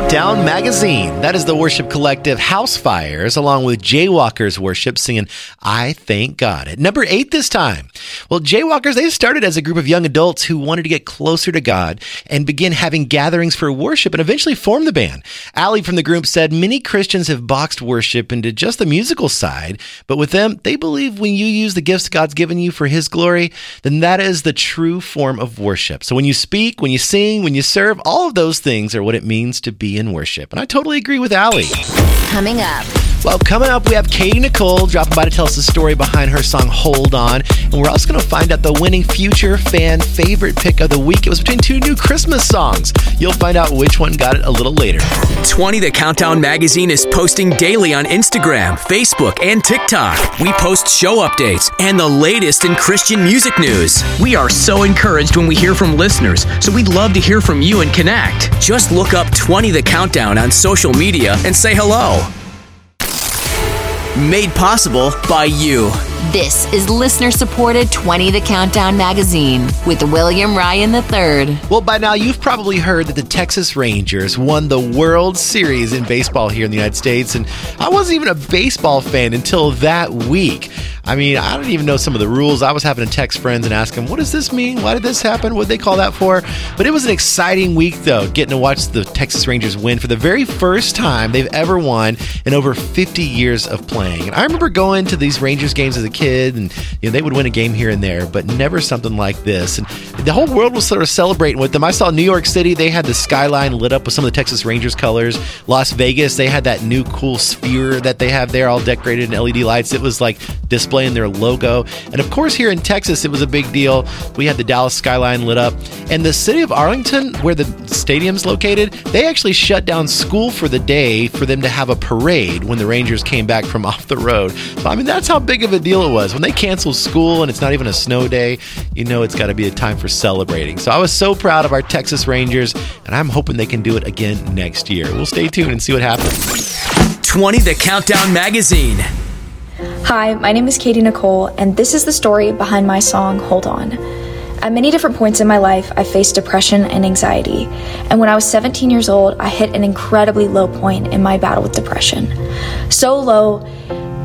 20, the Countdown Magazine. That is the worship collective Housefires, along with Jaywalkers Worship, singing I Thank God. At number eight this time. Well, Jaywalkers, they started as a group of young adults who wanted to get closer to God and begin having gatherings for worship and eventually formed the band. Allie from the group said many Christians have boxed worship into just the musical side, but with them, they believe when you use the gifts God's given you for His glory, then that is the true form of worship. So when you speak, when you sing, when you serve, all of those things are what it means to be in worship. And I totally agree with Allie. Coming up. Well, coming up, we have Katy Nichole dropping by to tell us the story behind her song Hold On. And we're also going to find out the winning future fan favorite pick of the week. It was between two new Christmas songs. You'll find out which one got it a little later. 20 The Countdown magazine is posting daily on Instagram, Facebook, and TikTok. We post show updates and the latest in Christian music news. We are so encouraged when we hear from listeners, so we'd love to hear from you and connect. Just look up 20 The Countdown on social media and say hello. Made possible by you. This is listener supported 20 The Countdown magazine with William Ryan III. Well, by now you've probably heard that the Texas Rangers won the World Series in baseball here in the United States, and I wasn't even a baseball fan until that week. I mean, I don't even know some of the rules. I was having to text friends and ask them, what does this mean? Why did this happen? What did they call that for? But it was an exciting week, though, getting to watch the Texas Rangers win for the very first time they've ever won in over 50 years of playing. And I remember going to these Rangers games as a kid, and you know, they would win a game here and there, but never something like this. And the whole world was sort of celebrating with them. I saw New York City, they had the skyline lit up with some of the Texas Rangers colors. Las Vegas, they had that new cool sphere that they have there, all decorated in LED lights. It was like displaying their logo. And of course, here in Texas, it was a big deal. We had the Dallas skyline lit up. And the city of Arlington, where the stadium's located, they actually shut down school for the day for them to have a parade when the Rangers came back from off the road. So, I mean, that's how big of a deal it was. When they cancel school and it's not even a snow day, you know it's got to be a time for celebrating. So I was so proud of our Texas Rangers, and I'm hoping they can do it again next year. We'll stay tuned and see what happens. 20 The Countdown Magazine. Hi, my name is Katy Nichole, and this is the story behind my song Hold On. At many different points in my life, I faced depression and anxiety. And when I was 17 years old, I hit an incredibly low point in my battle with depression. So low,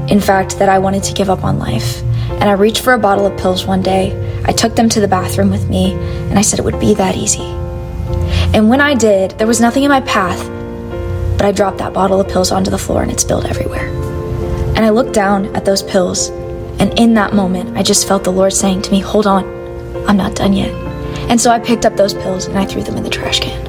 in fact, that I wanted to give up on life. And I reached for a bottle of pills one day. I took them to the bathroom with me, and I said it would be that easy. And when I did, there was nothing in my path, but I dropped that bottle of pills onto the floor and it spilled everywhere. And I looked down at those pills, and in that moment, I just felt the Lord saying to me, Hold on, I'm not done yet. And so I picked up those pills and I threw them in the trash can.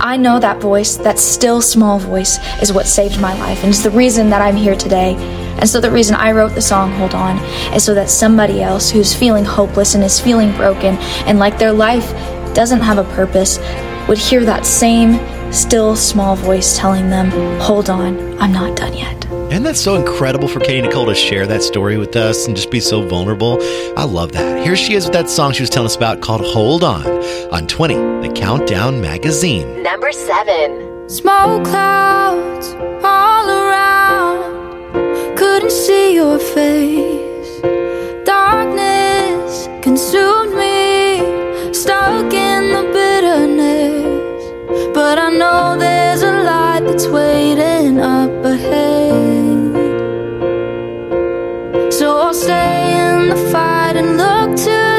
I know that voice, that still small voice, is what saved my life and is the reason that I'm here today. And so the reason I wrote the song Hold On is so that somebody else who's feeling hopeless and is feeling broken and like their life doesn't have a purpose would hear that same still small voice telling them, Hold on, I'm not done yet. Isn't that so incredible for Katy Nichole to share that story with us and just be so vulnerable? I love that. Here she is with that song she was telling us about called Hold On on 20, the Countdown Magazine. Number seven. Smoke clouds all around, couldn't see your face. Darkness consumed me, stuck in the bitterness. But I know there's a light that's waiting up ahead. Stay in the fight and look to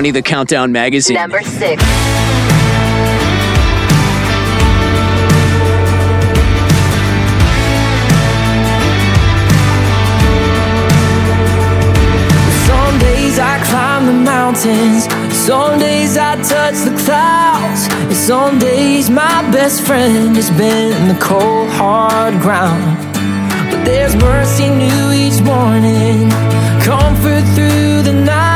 20 The Countdown Magazine. Number six. Some days I climb the mountains, some days I touch the clouds, and some days my best friend has been the cold hard ground. But there's mercy new each morning, comfort through the night.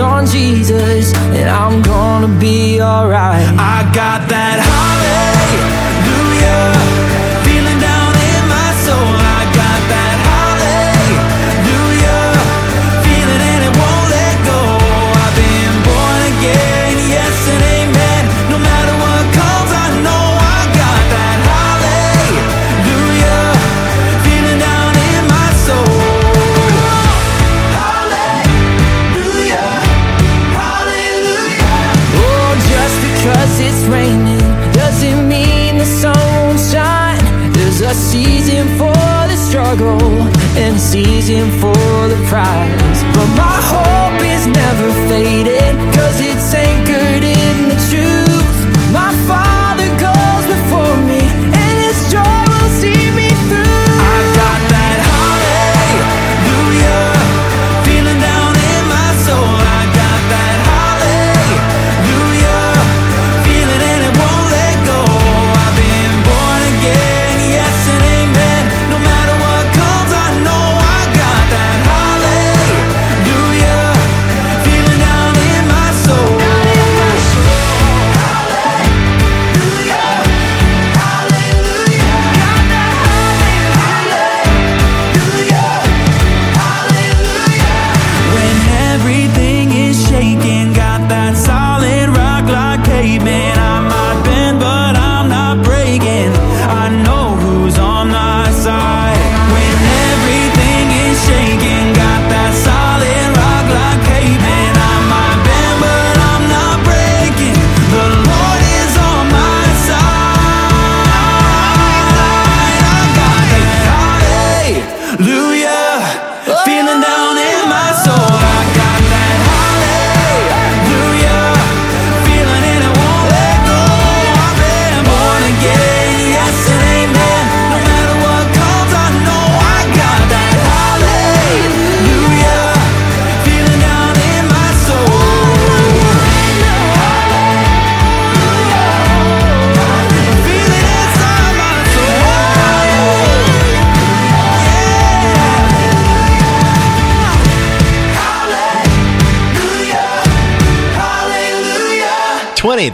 On Jesus, and I'm gonna be alright. I got that hallelujah struggle and a season for the prize. But my hope is never faded,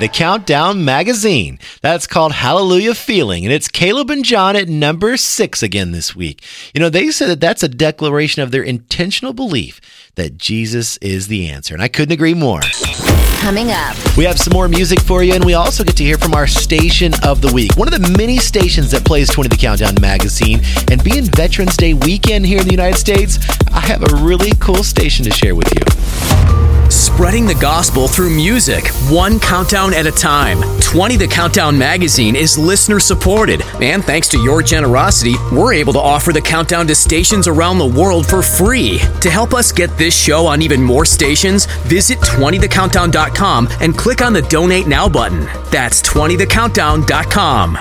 the Countdown Magazine. That's called Hallelujah Feeling, and it's Caleb and John at number six again this week. You know, they said that that's a declaration of their intentional belief that Jesus is the answer, and I couldn't agree more. Coming up. We have some more music for you, and we also get to hear from our station of the week, one of the many stations that plays 20 the Countdown magazine. And being Veterans Day weekend here in the United States, I have a really cool station to share with you. Spreading the gospel through music, one countdown at a time. 20 The Countdown magazine is listener supported, and thanks to your generosity, we're able to offer the countdown to stations around the world for free. To help us get this show on even more stations, visit 20thecountdown.com and click on the Donate Now button. That's 20thecountdown.com.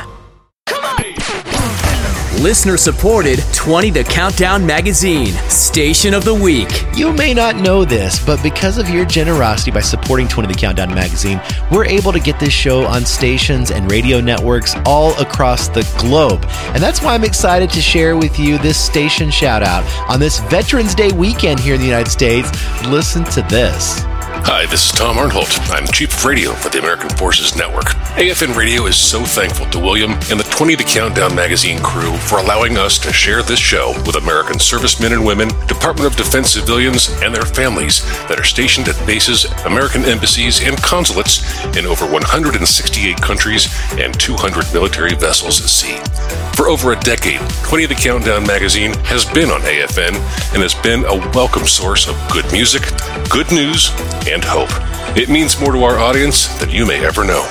Listener supported 20 The Countdown magazine, station of the week. You may not know this, but because of your generosity by supporting 20 The Countdown magazine, we're able to get this show on stations and radio networks all across the globe. And that's why I'm excited to share with you this station shout out on this Veterans Day weekend here in the United States. Listen to this. Hi, this is Tom Arnholt. I'm Chief of Radio for the American Forces Network. AFN Radio is so thankful to William and the 20 The Countdown magazine crew for allowing us to share this show with American servicemen and women, Department of Defense civilians, and their families that are stationed at bases, American embassies, and consulates in over 168 countries and 200 military vessels at sea. For over a decade, 20 of The Countdown magazine has been on AFN and has been a welcome source of good music, good news, and hope. It means more to our audience than you may ever know.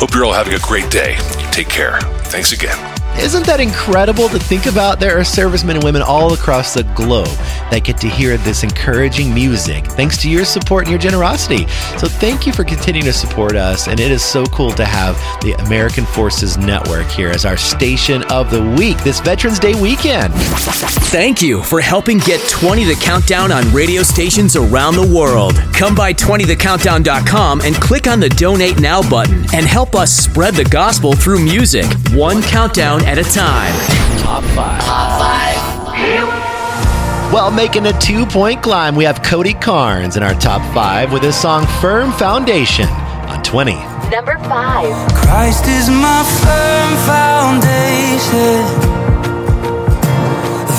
Hope you're all having a great day. Take care. Thanks again. Isn't that incredible to think about? There are servicemen and women all across the globe that get to hear this encouraging music thanks to your support and your generosity. So thank you for continuing to support us. And it is so cool to have the American Forces Network here as our station of the week this Veterans Day weekend. Thank you for helping get 20 the Countdown on radio stations around the world. Come by 20thecountdown.com and click on the Donate Now button and help us spread the gospel through music, one countdown at a time. Top five. Top five. Well, making a two point climb, we have Cody Carnes in our top five with his song Firm Foundation on 20. Number five. Christ is my firm foundation,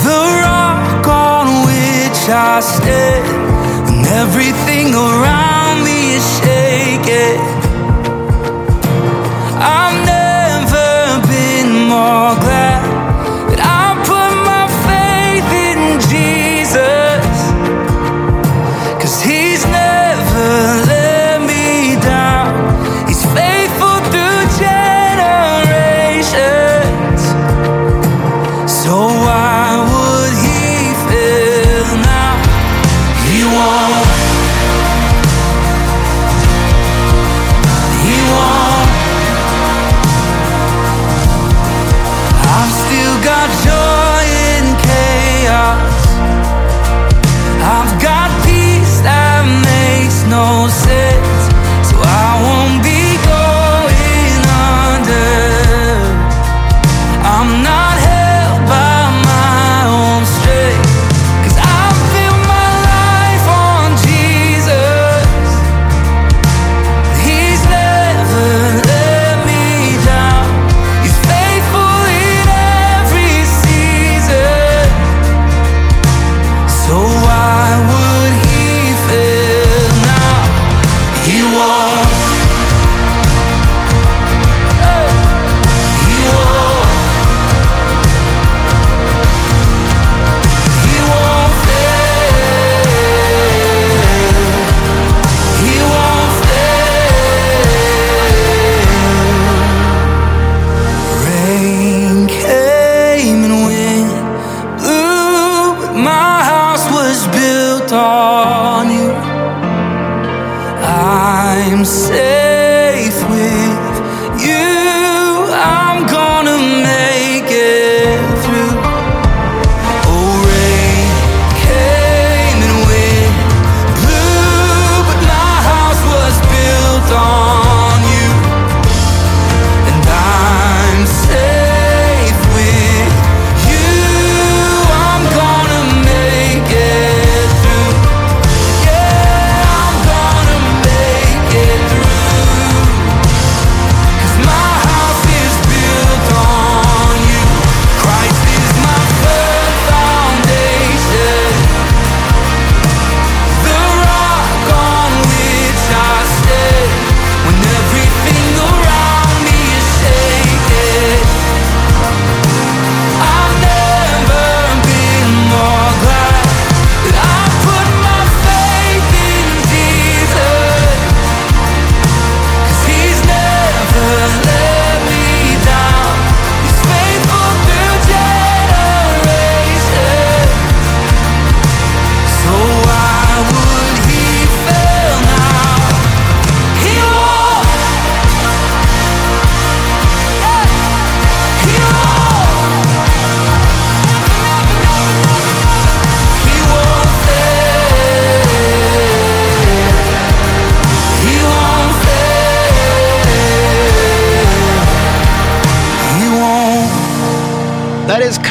the rock on which I stand. When everything around me is shaking, I've never been more glad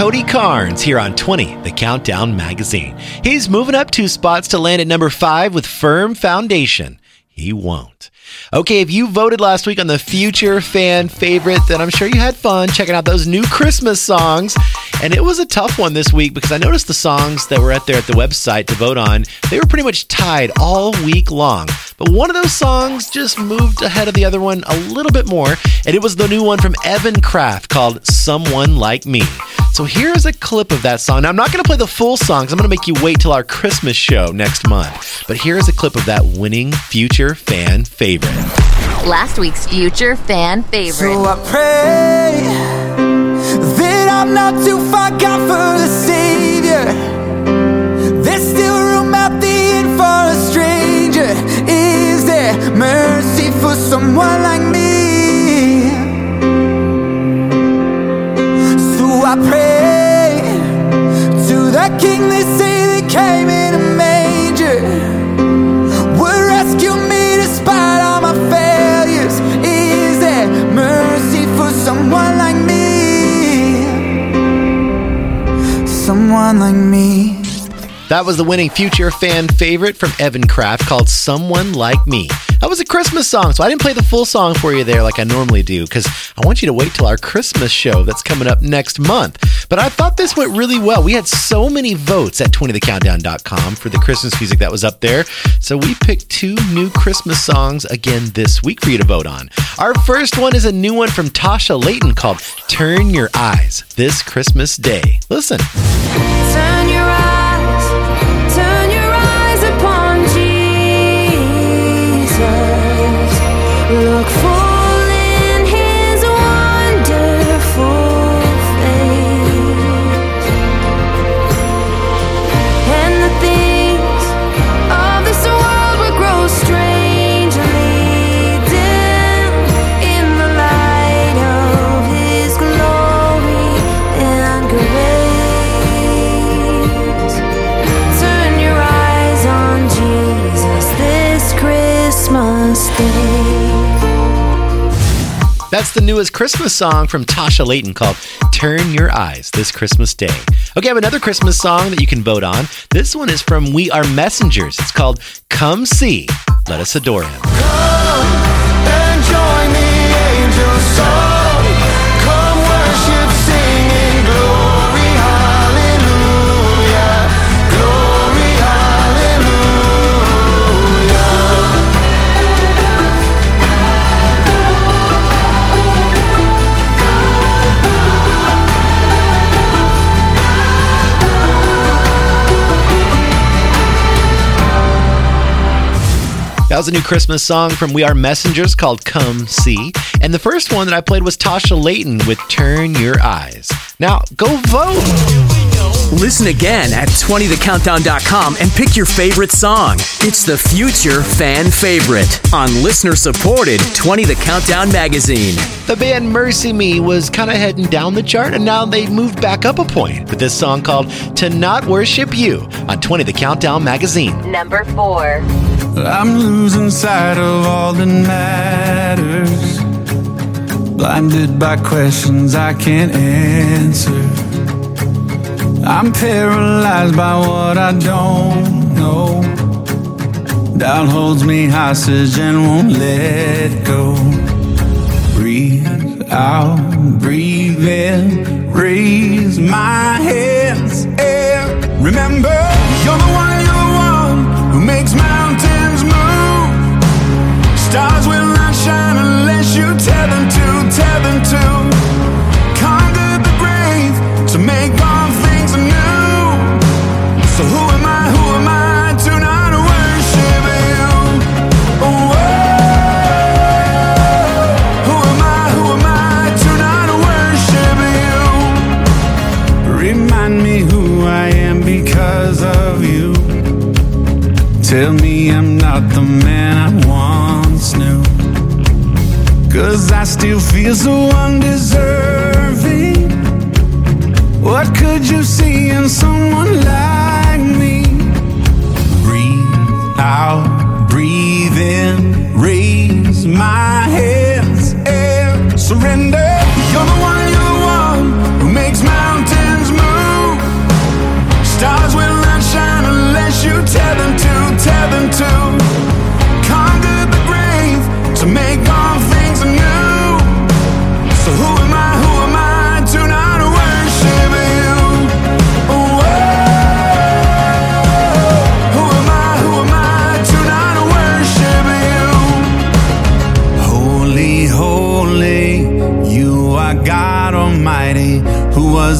Cody Carnes here on 20, the Countdown Magazine. He's moving up two spots to land at number five with Firm Foundation. He won't. Okay, if you voted last week on the future fan favorite, then I'm sure you had fun checking out those new Christmas songs. And it was a tough one this week because I noticed the songs that were out there at the website to vote on, they were pretty much tied all week long. But one of those songs just moved ahead of the other one a little bit more, and it was the new one from Evan Craft called Someone Like Me. So here's a clip of that song. Now, I'm not going to play the full song 'cause I'm going to make you wait till our Christmas show next month. But here's a clip of that winning future fan favorite. Last week's future fan favorite. So I pray that I'm not too far gone for a savior. There's still room out the end for a stranger. Is there mercy for someone like me? Came in a. Would rescue me despite all my failures. Is there mercy for someone like me? Someone like me. That was the winning future fan favorite from Evan Craft called Someone Like Me. That was a Christmas song, so I didn't play the full song for you there like I normally do because I want you to wait till our Christmas show that's coming up next month. But I thought this went really well. We had so many votes at 20thecountdown.com for the Christmas music that was up there. So we picked two new Christmas songs again this week for you to vote on. Our first one is a new one from Tasha Layton called Turn Your Eyes This Christmas Day. Listen. Turn your eyes, That's the newest Christmas song from Tasha Layton called Turn Your Eyes This Christmas Day. Okay, I have another Christmas song that you can vote on. This one is from We Are Messengers. It's called Come See, Let Us Adore Him. And join the angels' That was a new Christmas song from We Are Messengers called Come See. And the first one that I played was Tasha Layton with Turn Your Eyes. Now, go vote. Listen again at 20thecountdown.com and pick your favorite song. It's the future fan favorite on listener supported 20 The Countdown magazine. The band MercyMe was kind of heading down the chart, and now they've moved back up a point with this song called To Not Worship You on 20 The Countdown magazine. Number four. I'm losing sight of all that matters. Blinded by questions I can't answer. I'm paralyzed by what I don't know. Doubt holds me hostage and won't let go. Breathe out, breathe in, raise my hands. And remember, you're the one, you're the one who makes mountains move. Stars will not shine unless you tell them to, tell them to. Tell me I'm not the man I once knew. Cause I still feel so undeserving. What could you see in someone like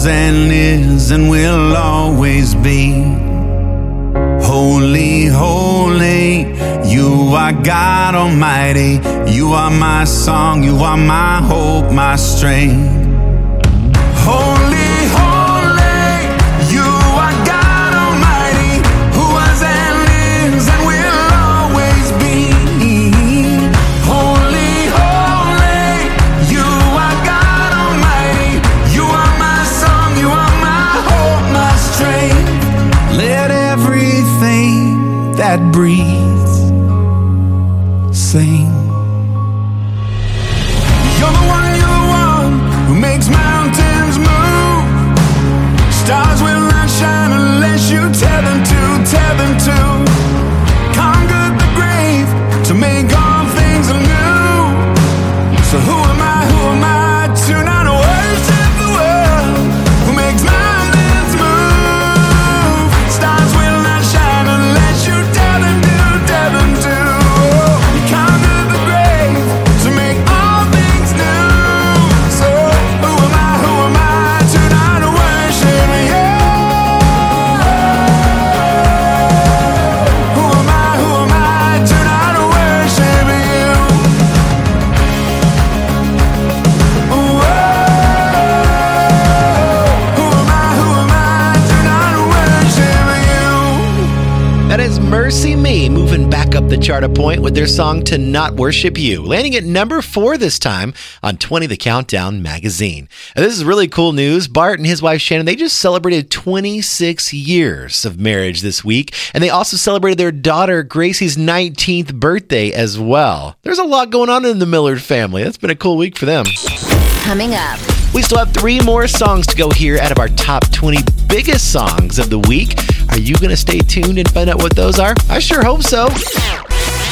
and is and will always be. Holy, holy, you are God Almighty. You are my song, you are my hope, my strength. That breathes. With their song To Not Worship You, landing at number four this time on 20 The Countdown magazine. And this is really cool news. Bart and his wife Shannon, they just celebrated 26 years of marriage this week, and they also celebrated their daughter Gracie's 19th birthday as well. There's a lot going on in the Millard family. That's been a cool week for them. Coming up. We still have three more songs to go here out of our top 20 biggest songs of the week. Are you going to stay tuned and find out what those are? I sure hope so.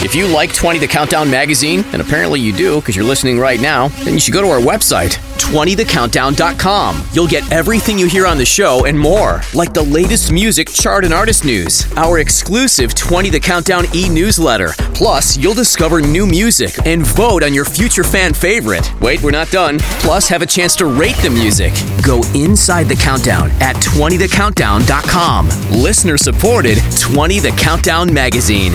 If you like 20 The Countdown magazine, and apparently you do because you're listening right now, then you should go to our website, 20thecountdown.com. You'll get everything you hear on the show and more, like the latest music, chart, and artist news, our exclusive 20 The Countdown e newsletter. Plus, you'll discover new music and vote on your future fan favorite. Wait, we're not done. Plus, have a chance to rate the music. Go inside the countdown at 20thecountdown.com. Listener supported 20 The Countdown magazine.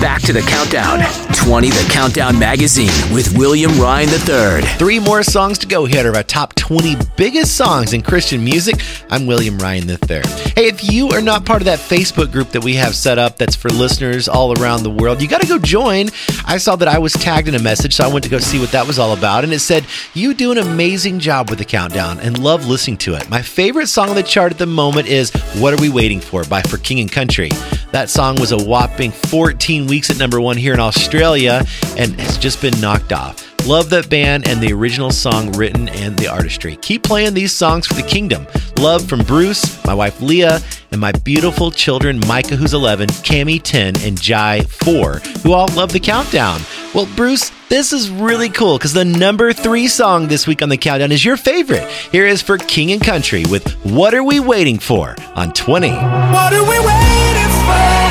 Back to the countdown. 20 The Countdown magazine with William Ryan III. Three more songs to go here of our top 20 biggest songs in Christian music. I'm William Ryan III. Hey, if you are not part of that Facebook group that we have set up that's for listeners all around the world, you got to go join. I saw that I was tagged in a message, so I went to go see what that was all about. And it said, You do an amazing job with the countdown and love listening to it. My favorite song on the chart at the moment is What Are We Waiting For by For King and Country. That song was a whopping 14 weeks at number one here in Australia and has just been knocked off. Love that band and the original song written and the artistry. Keep playing these songs for the kingdom. Love from Bruce, my wife Leah, and my beautiful children Micah, who's 11, Cami, 10, and Jai, 4, who all love the countdown. Well, Bruce, this is really cool because the number three song this week on the countdown is your favorite. Here is for King and Country with What Are We Waiting For on 20. What are we waiting for?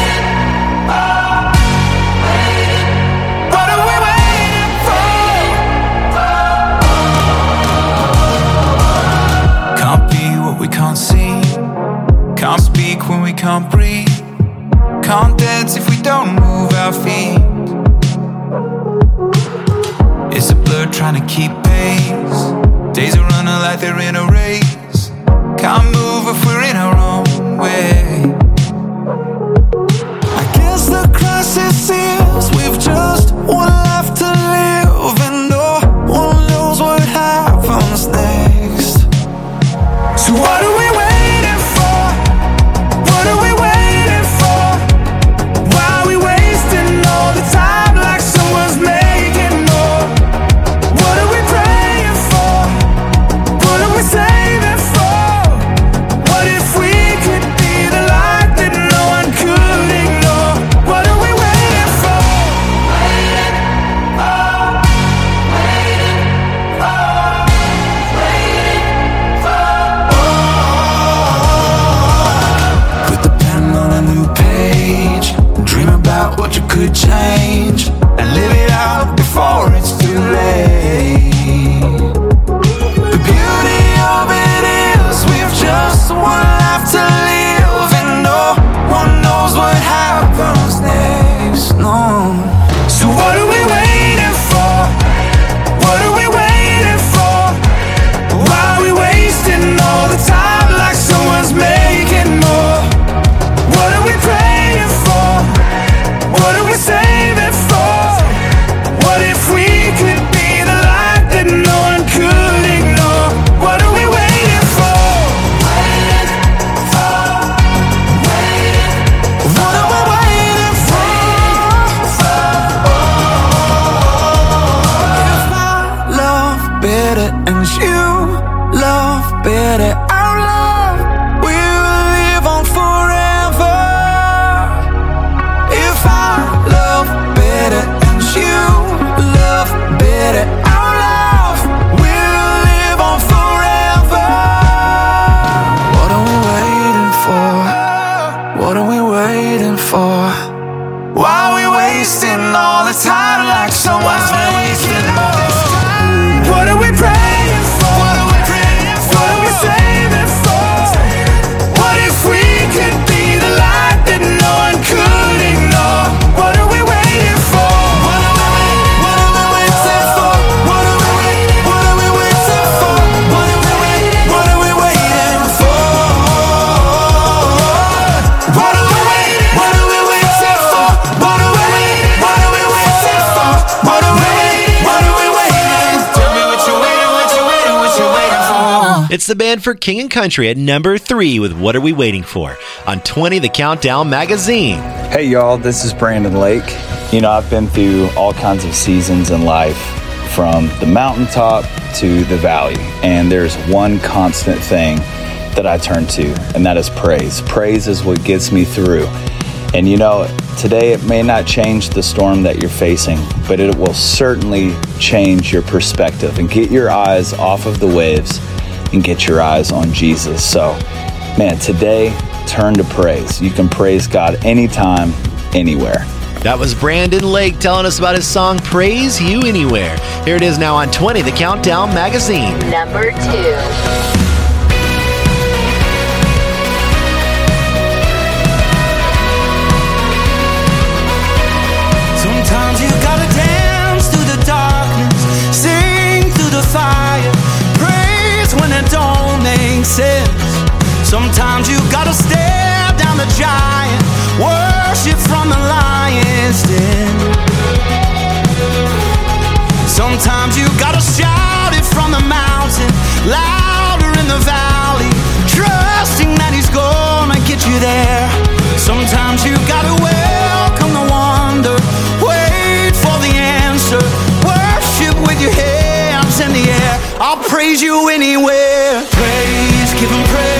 For King and Country at number three with What Are We Waiting For on 20 The Countdown magazine. Hey, y'all, this is Brandon Lake. You know, I've been through all kinds of seasons in life, from the mountaintop to the valley, and there's one constant thing that I turn to, and that is praise. Praise is what gets me through. And you know, today it may not change the storm that you're facing, but it will certainly change your perspective and get your eyes off of the waves and get your eyes on Jesus. So, man, today turn to praise. You can praise God anytime, anywhere. That was Brandon Lake telling us about his song Praise You Anywhere. Here it is now on 20 The Countdown magazine. Number two. Sometimes you gotta stare down the giant, worship from the lion's den. Sometimes you gotta shout it from the mountain, louder in the valley, trusting that he's gonna get you there. Sometimes you gotta welcome the wonder, wait for the answer, worship with your hands in the air. I'll praise you anywhere. Give him praise,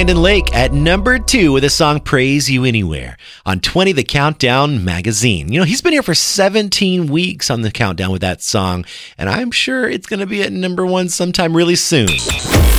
Brandon Lake at number two with the song Praise You Anywhere on 20 The Countdown magazine. You know, he's been here for 17 weeks on the countdown with that song, and I'm sure it's going to be at number one sometime really soon.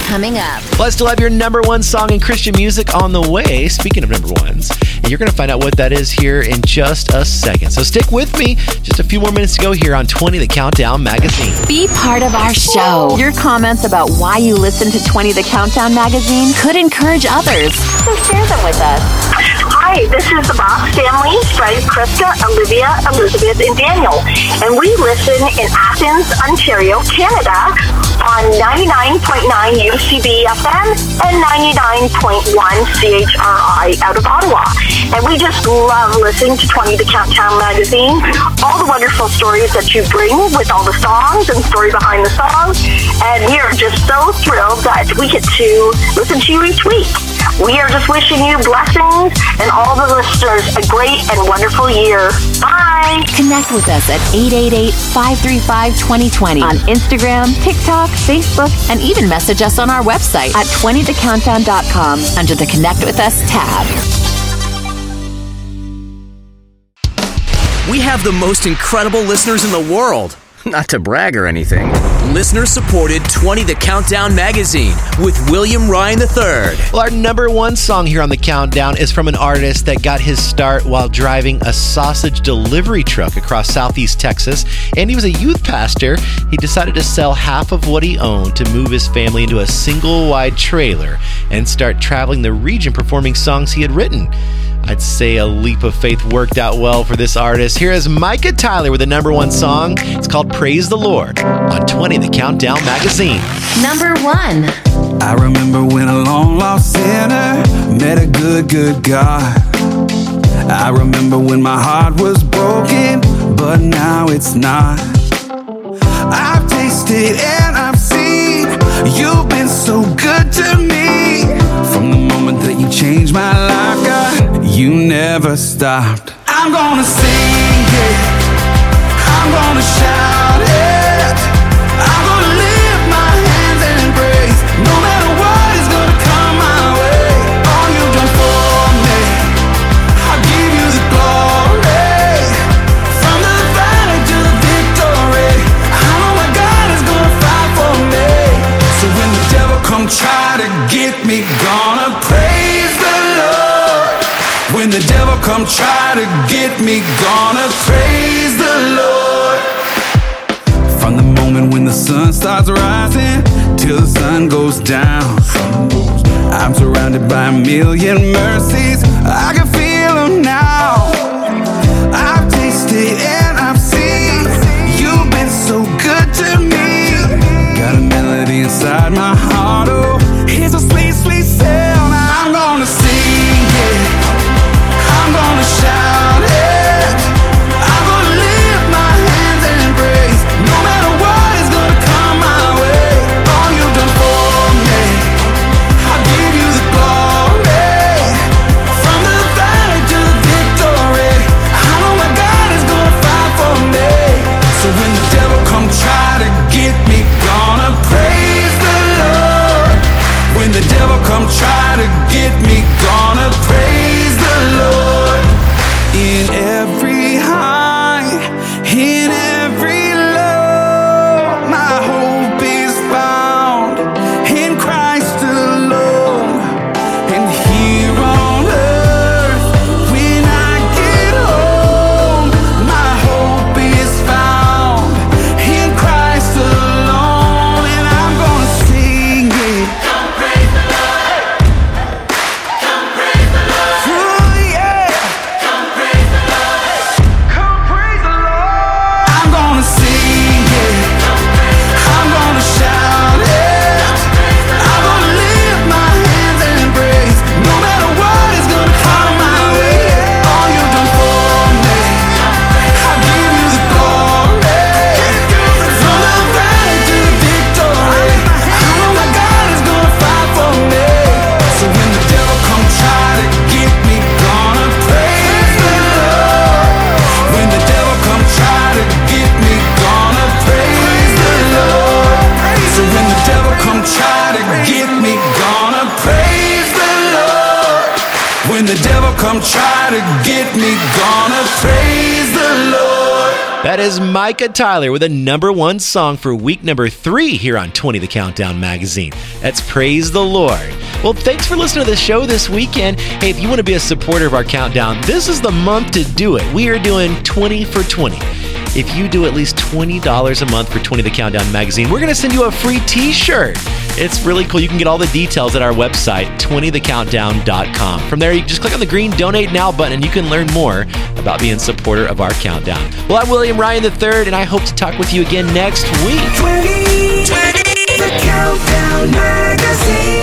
Coming up. Plus, still have your number one song in Christian music on the way. Speaking of number ones, and you're going to find out what that is here in just a second. So stick with me. Just a few more minutes to go here on 20 The Countdown magazine. Be part of our show. Your comments about why you listen to 20 The Countdown magazine could encourage others. So share them with us. Hi, this is the Box family, Fred, Krista, Olivia, Elizabeth, and Daniel. And we listen in Athens, Ontario, Canada on 99.9 UCB FM and 99.1 CHRI out of Ottawa. And we just love listening to 20 The Countdown magazine, all the wonderful stories that you bring with all the songs and story behind the songs. And we are just so thrilled that we get to listen to you each week. We are just wishing you blessings and all the listeners a great and wonderful year. Bye. Connect with us at 888-535-2020 on Instagram, TikTok, Facebook, and even message us on our website at 20thecountdown.com under the Connect with Us tab. We have the most incredible listeners in the world. Not to brag or anything. Listener supported 20 The Countdown magazine with William Ryan III. Well, our number one song here on the countdown is from an artist that got his start while driving a sausage delivery truck across southeast Texas. And he was a youth pastor. He decided to sell half of what he owned to move his family into a single wide trailer and start traveling the region performing songs he had written. I'd say a leap of faith worked out well for this artist. Here is Micah Tyler with the number one song. It's called Praise the Lord on 20 The Countdown magazine. Number one. I remember when a long lost sinner met a good, good God. I remember when my heart was broken, but now it's not. I've tasted and I've seen you've been so good to me. From the moment that you changed my life, God, you never stopped. I'm gonna sing it, I'm gonna shout it, me, gonna praise the Lord. From the moment when the sun starts rising till the sun goes down. I'm surrounded by a million mercies. Tyler with a number one song for week number three here on 20 The Countdown magazine. That's Praise the Lord. Well, thanks for listening to the show this weekend. Hey, if you want to be a supporter of our countdown, this is the month to do it. We are doing 20 for 20. If you do at least $20 a month for 20 The Countdown magazine, we're going to send you a free t shirt. It's really cool. You can get all the details at our website, 20thecountdown.com. From there, you just click on the green Donate Now button and you can learn more about being a supporter of our countdown. Well, I'm William Ryan III, and I hope to talk with you again next week. 20, 20, the Countdown Magazine.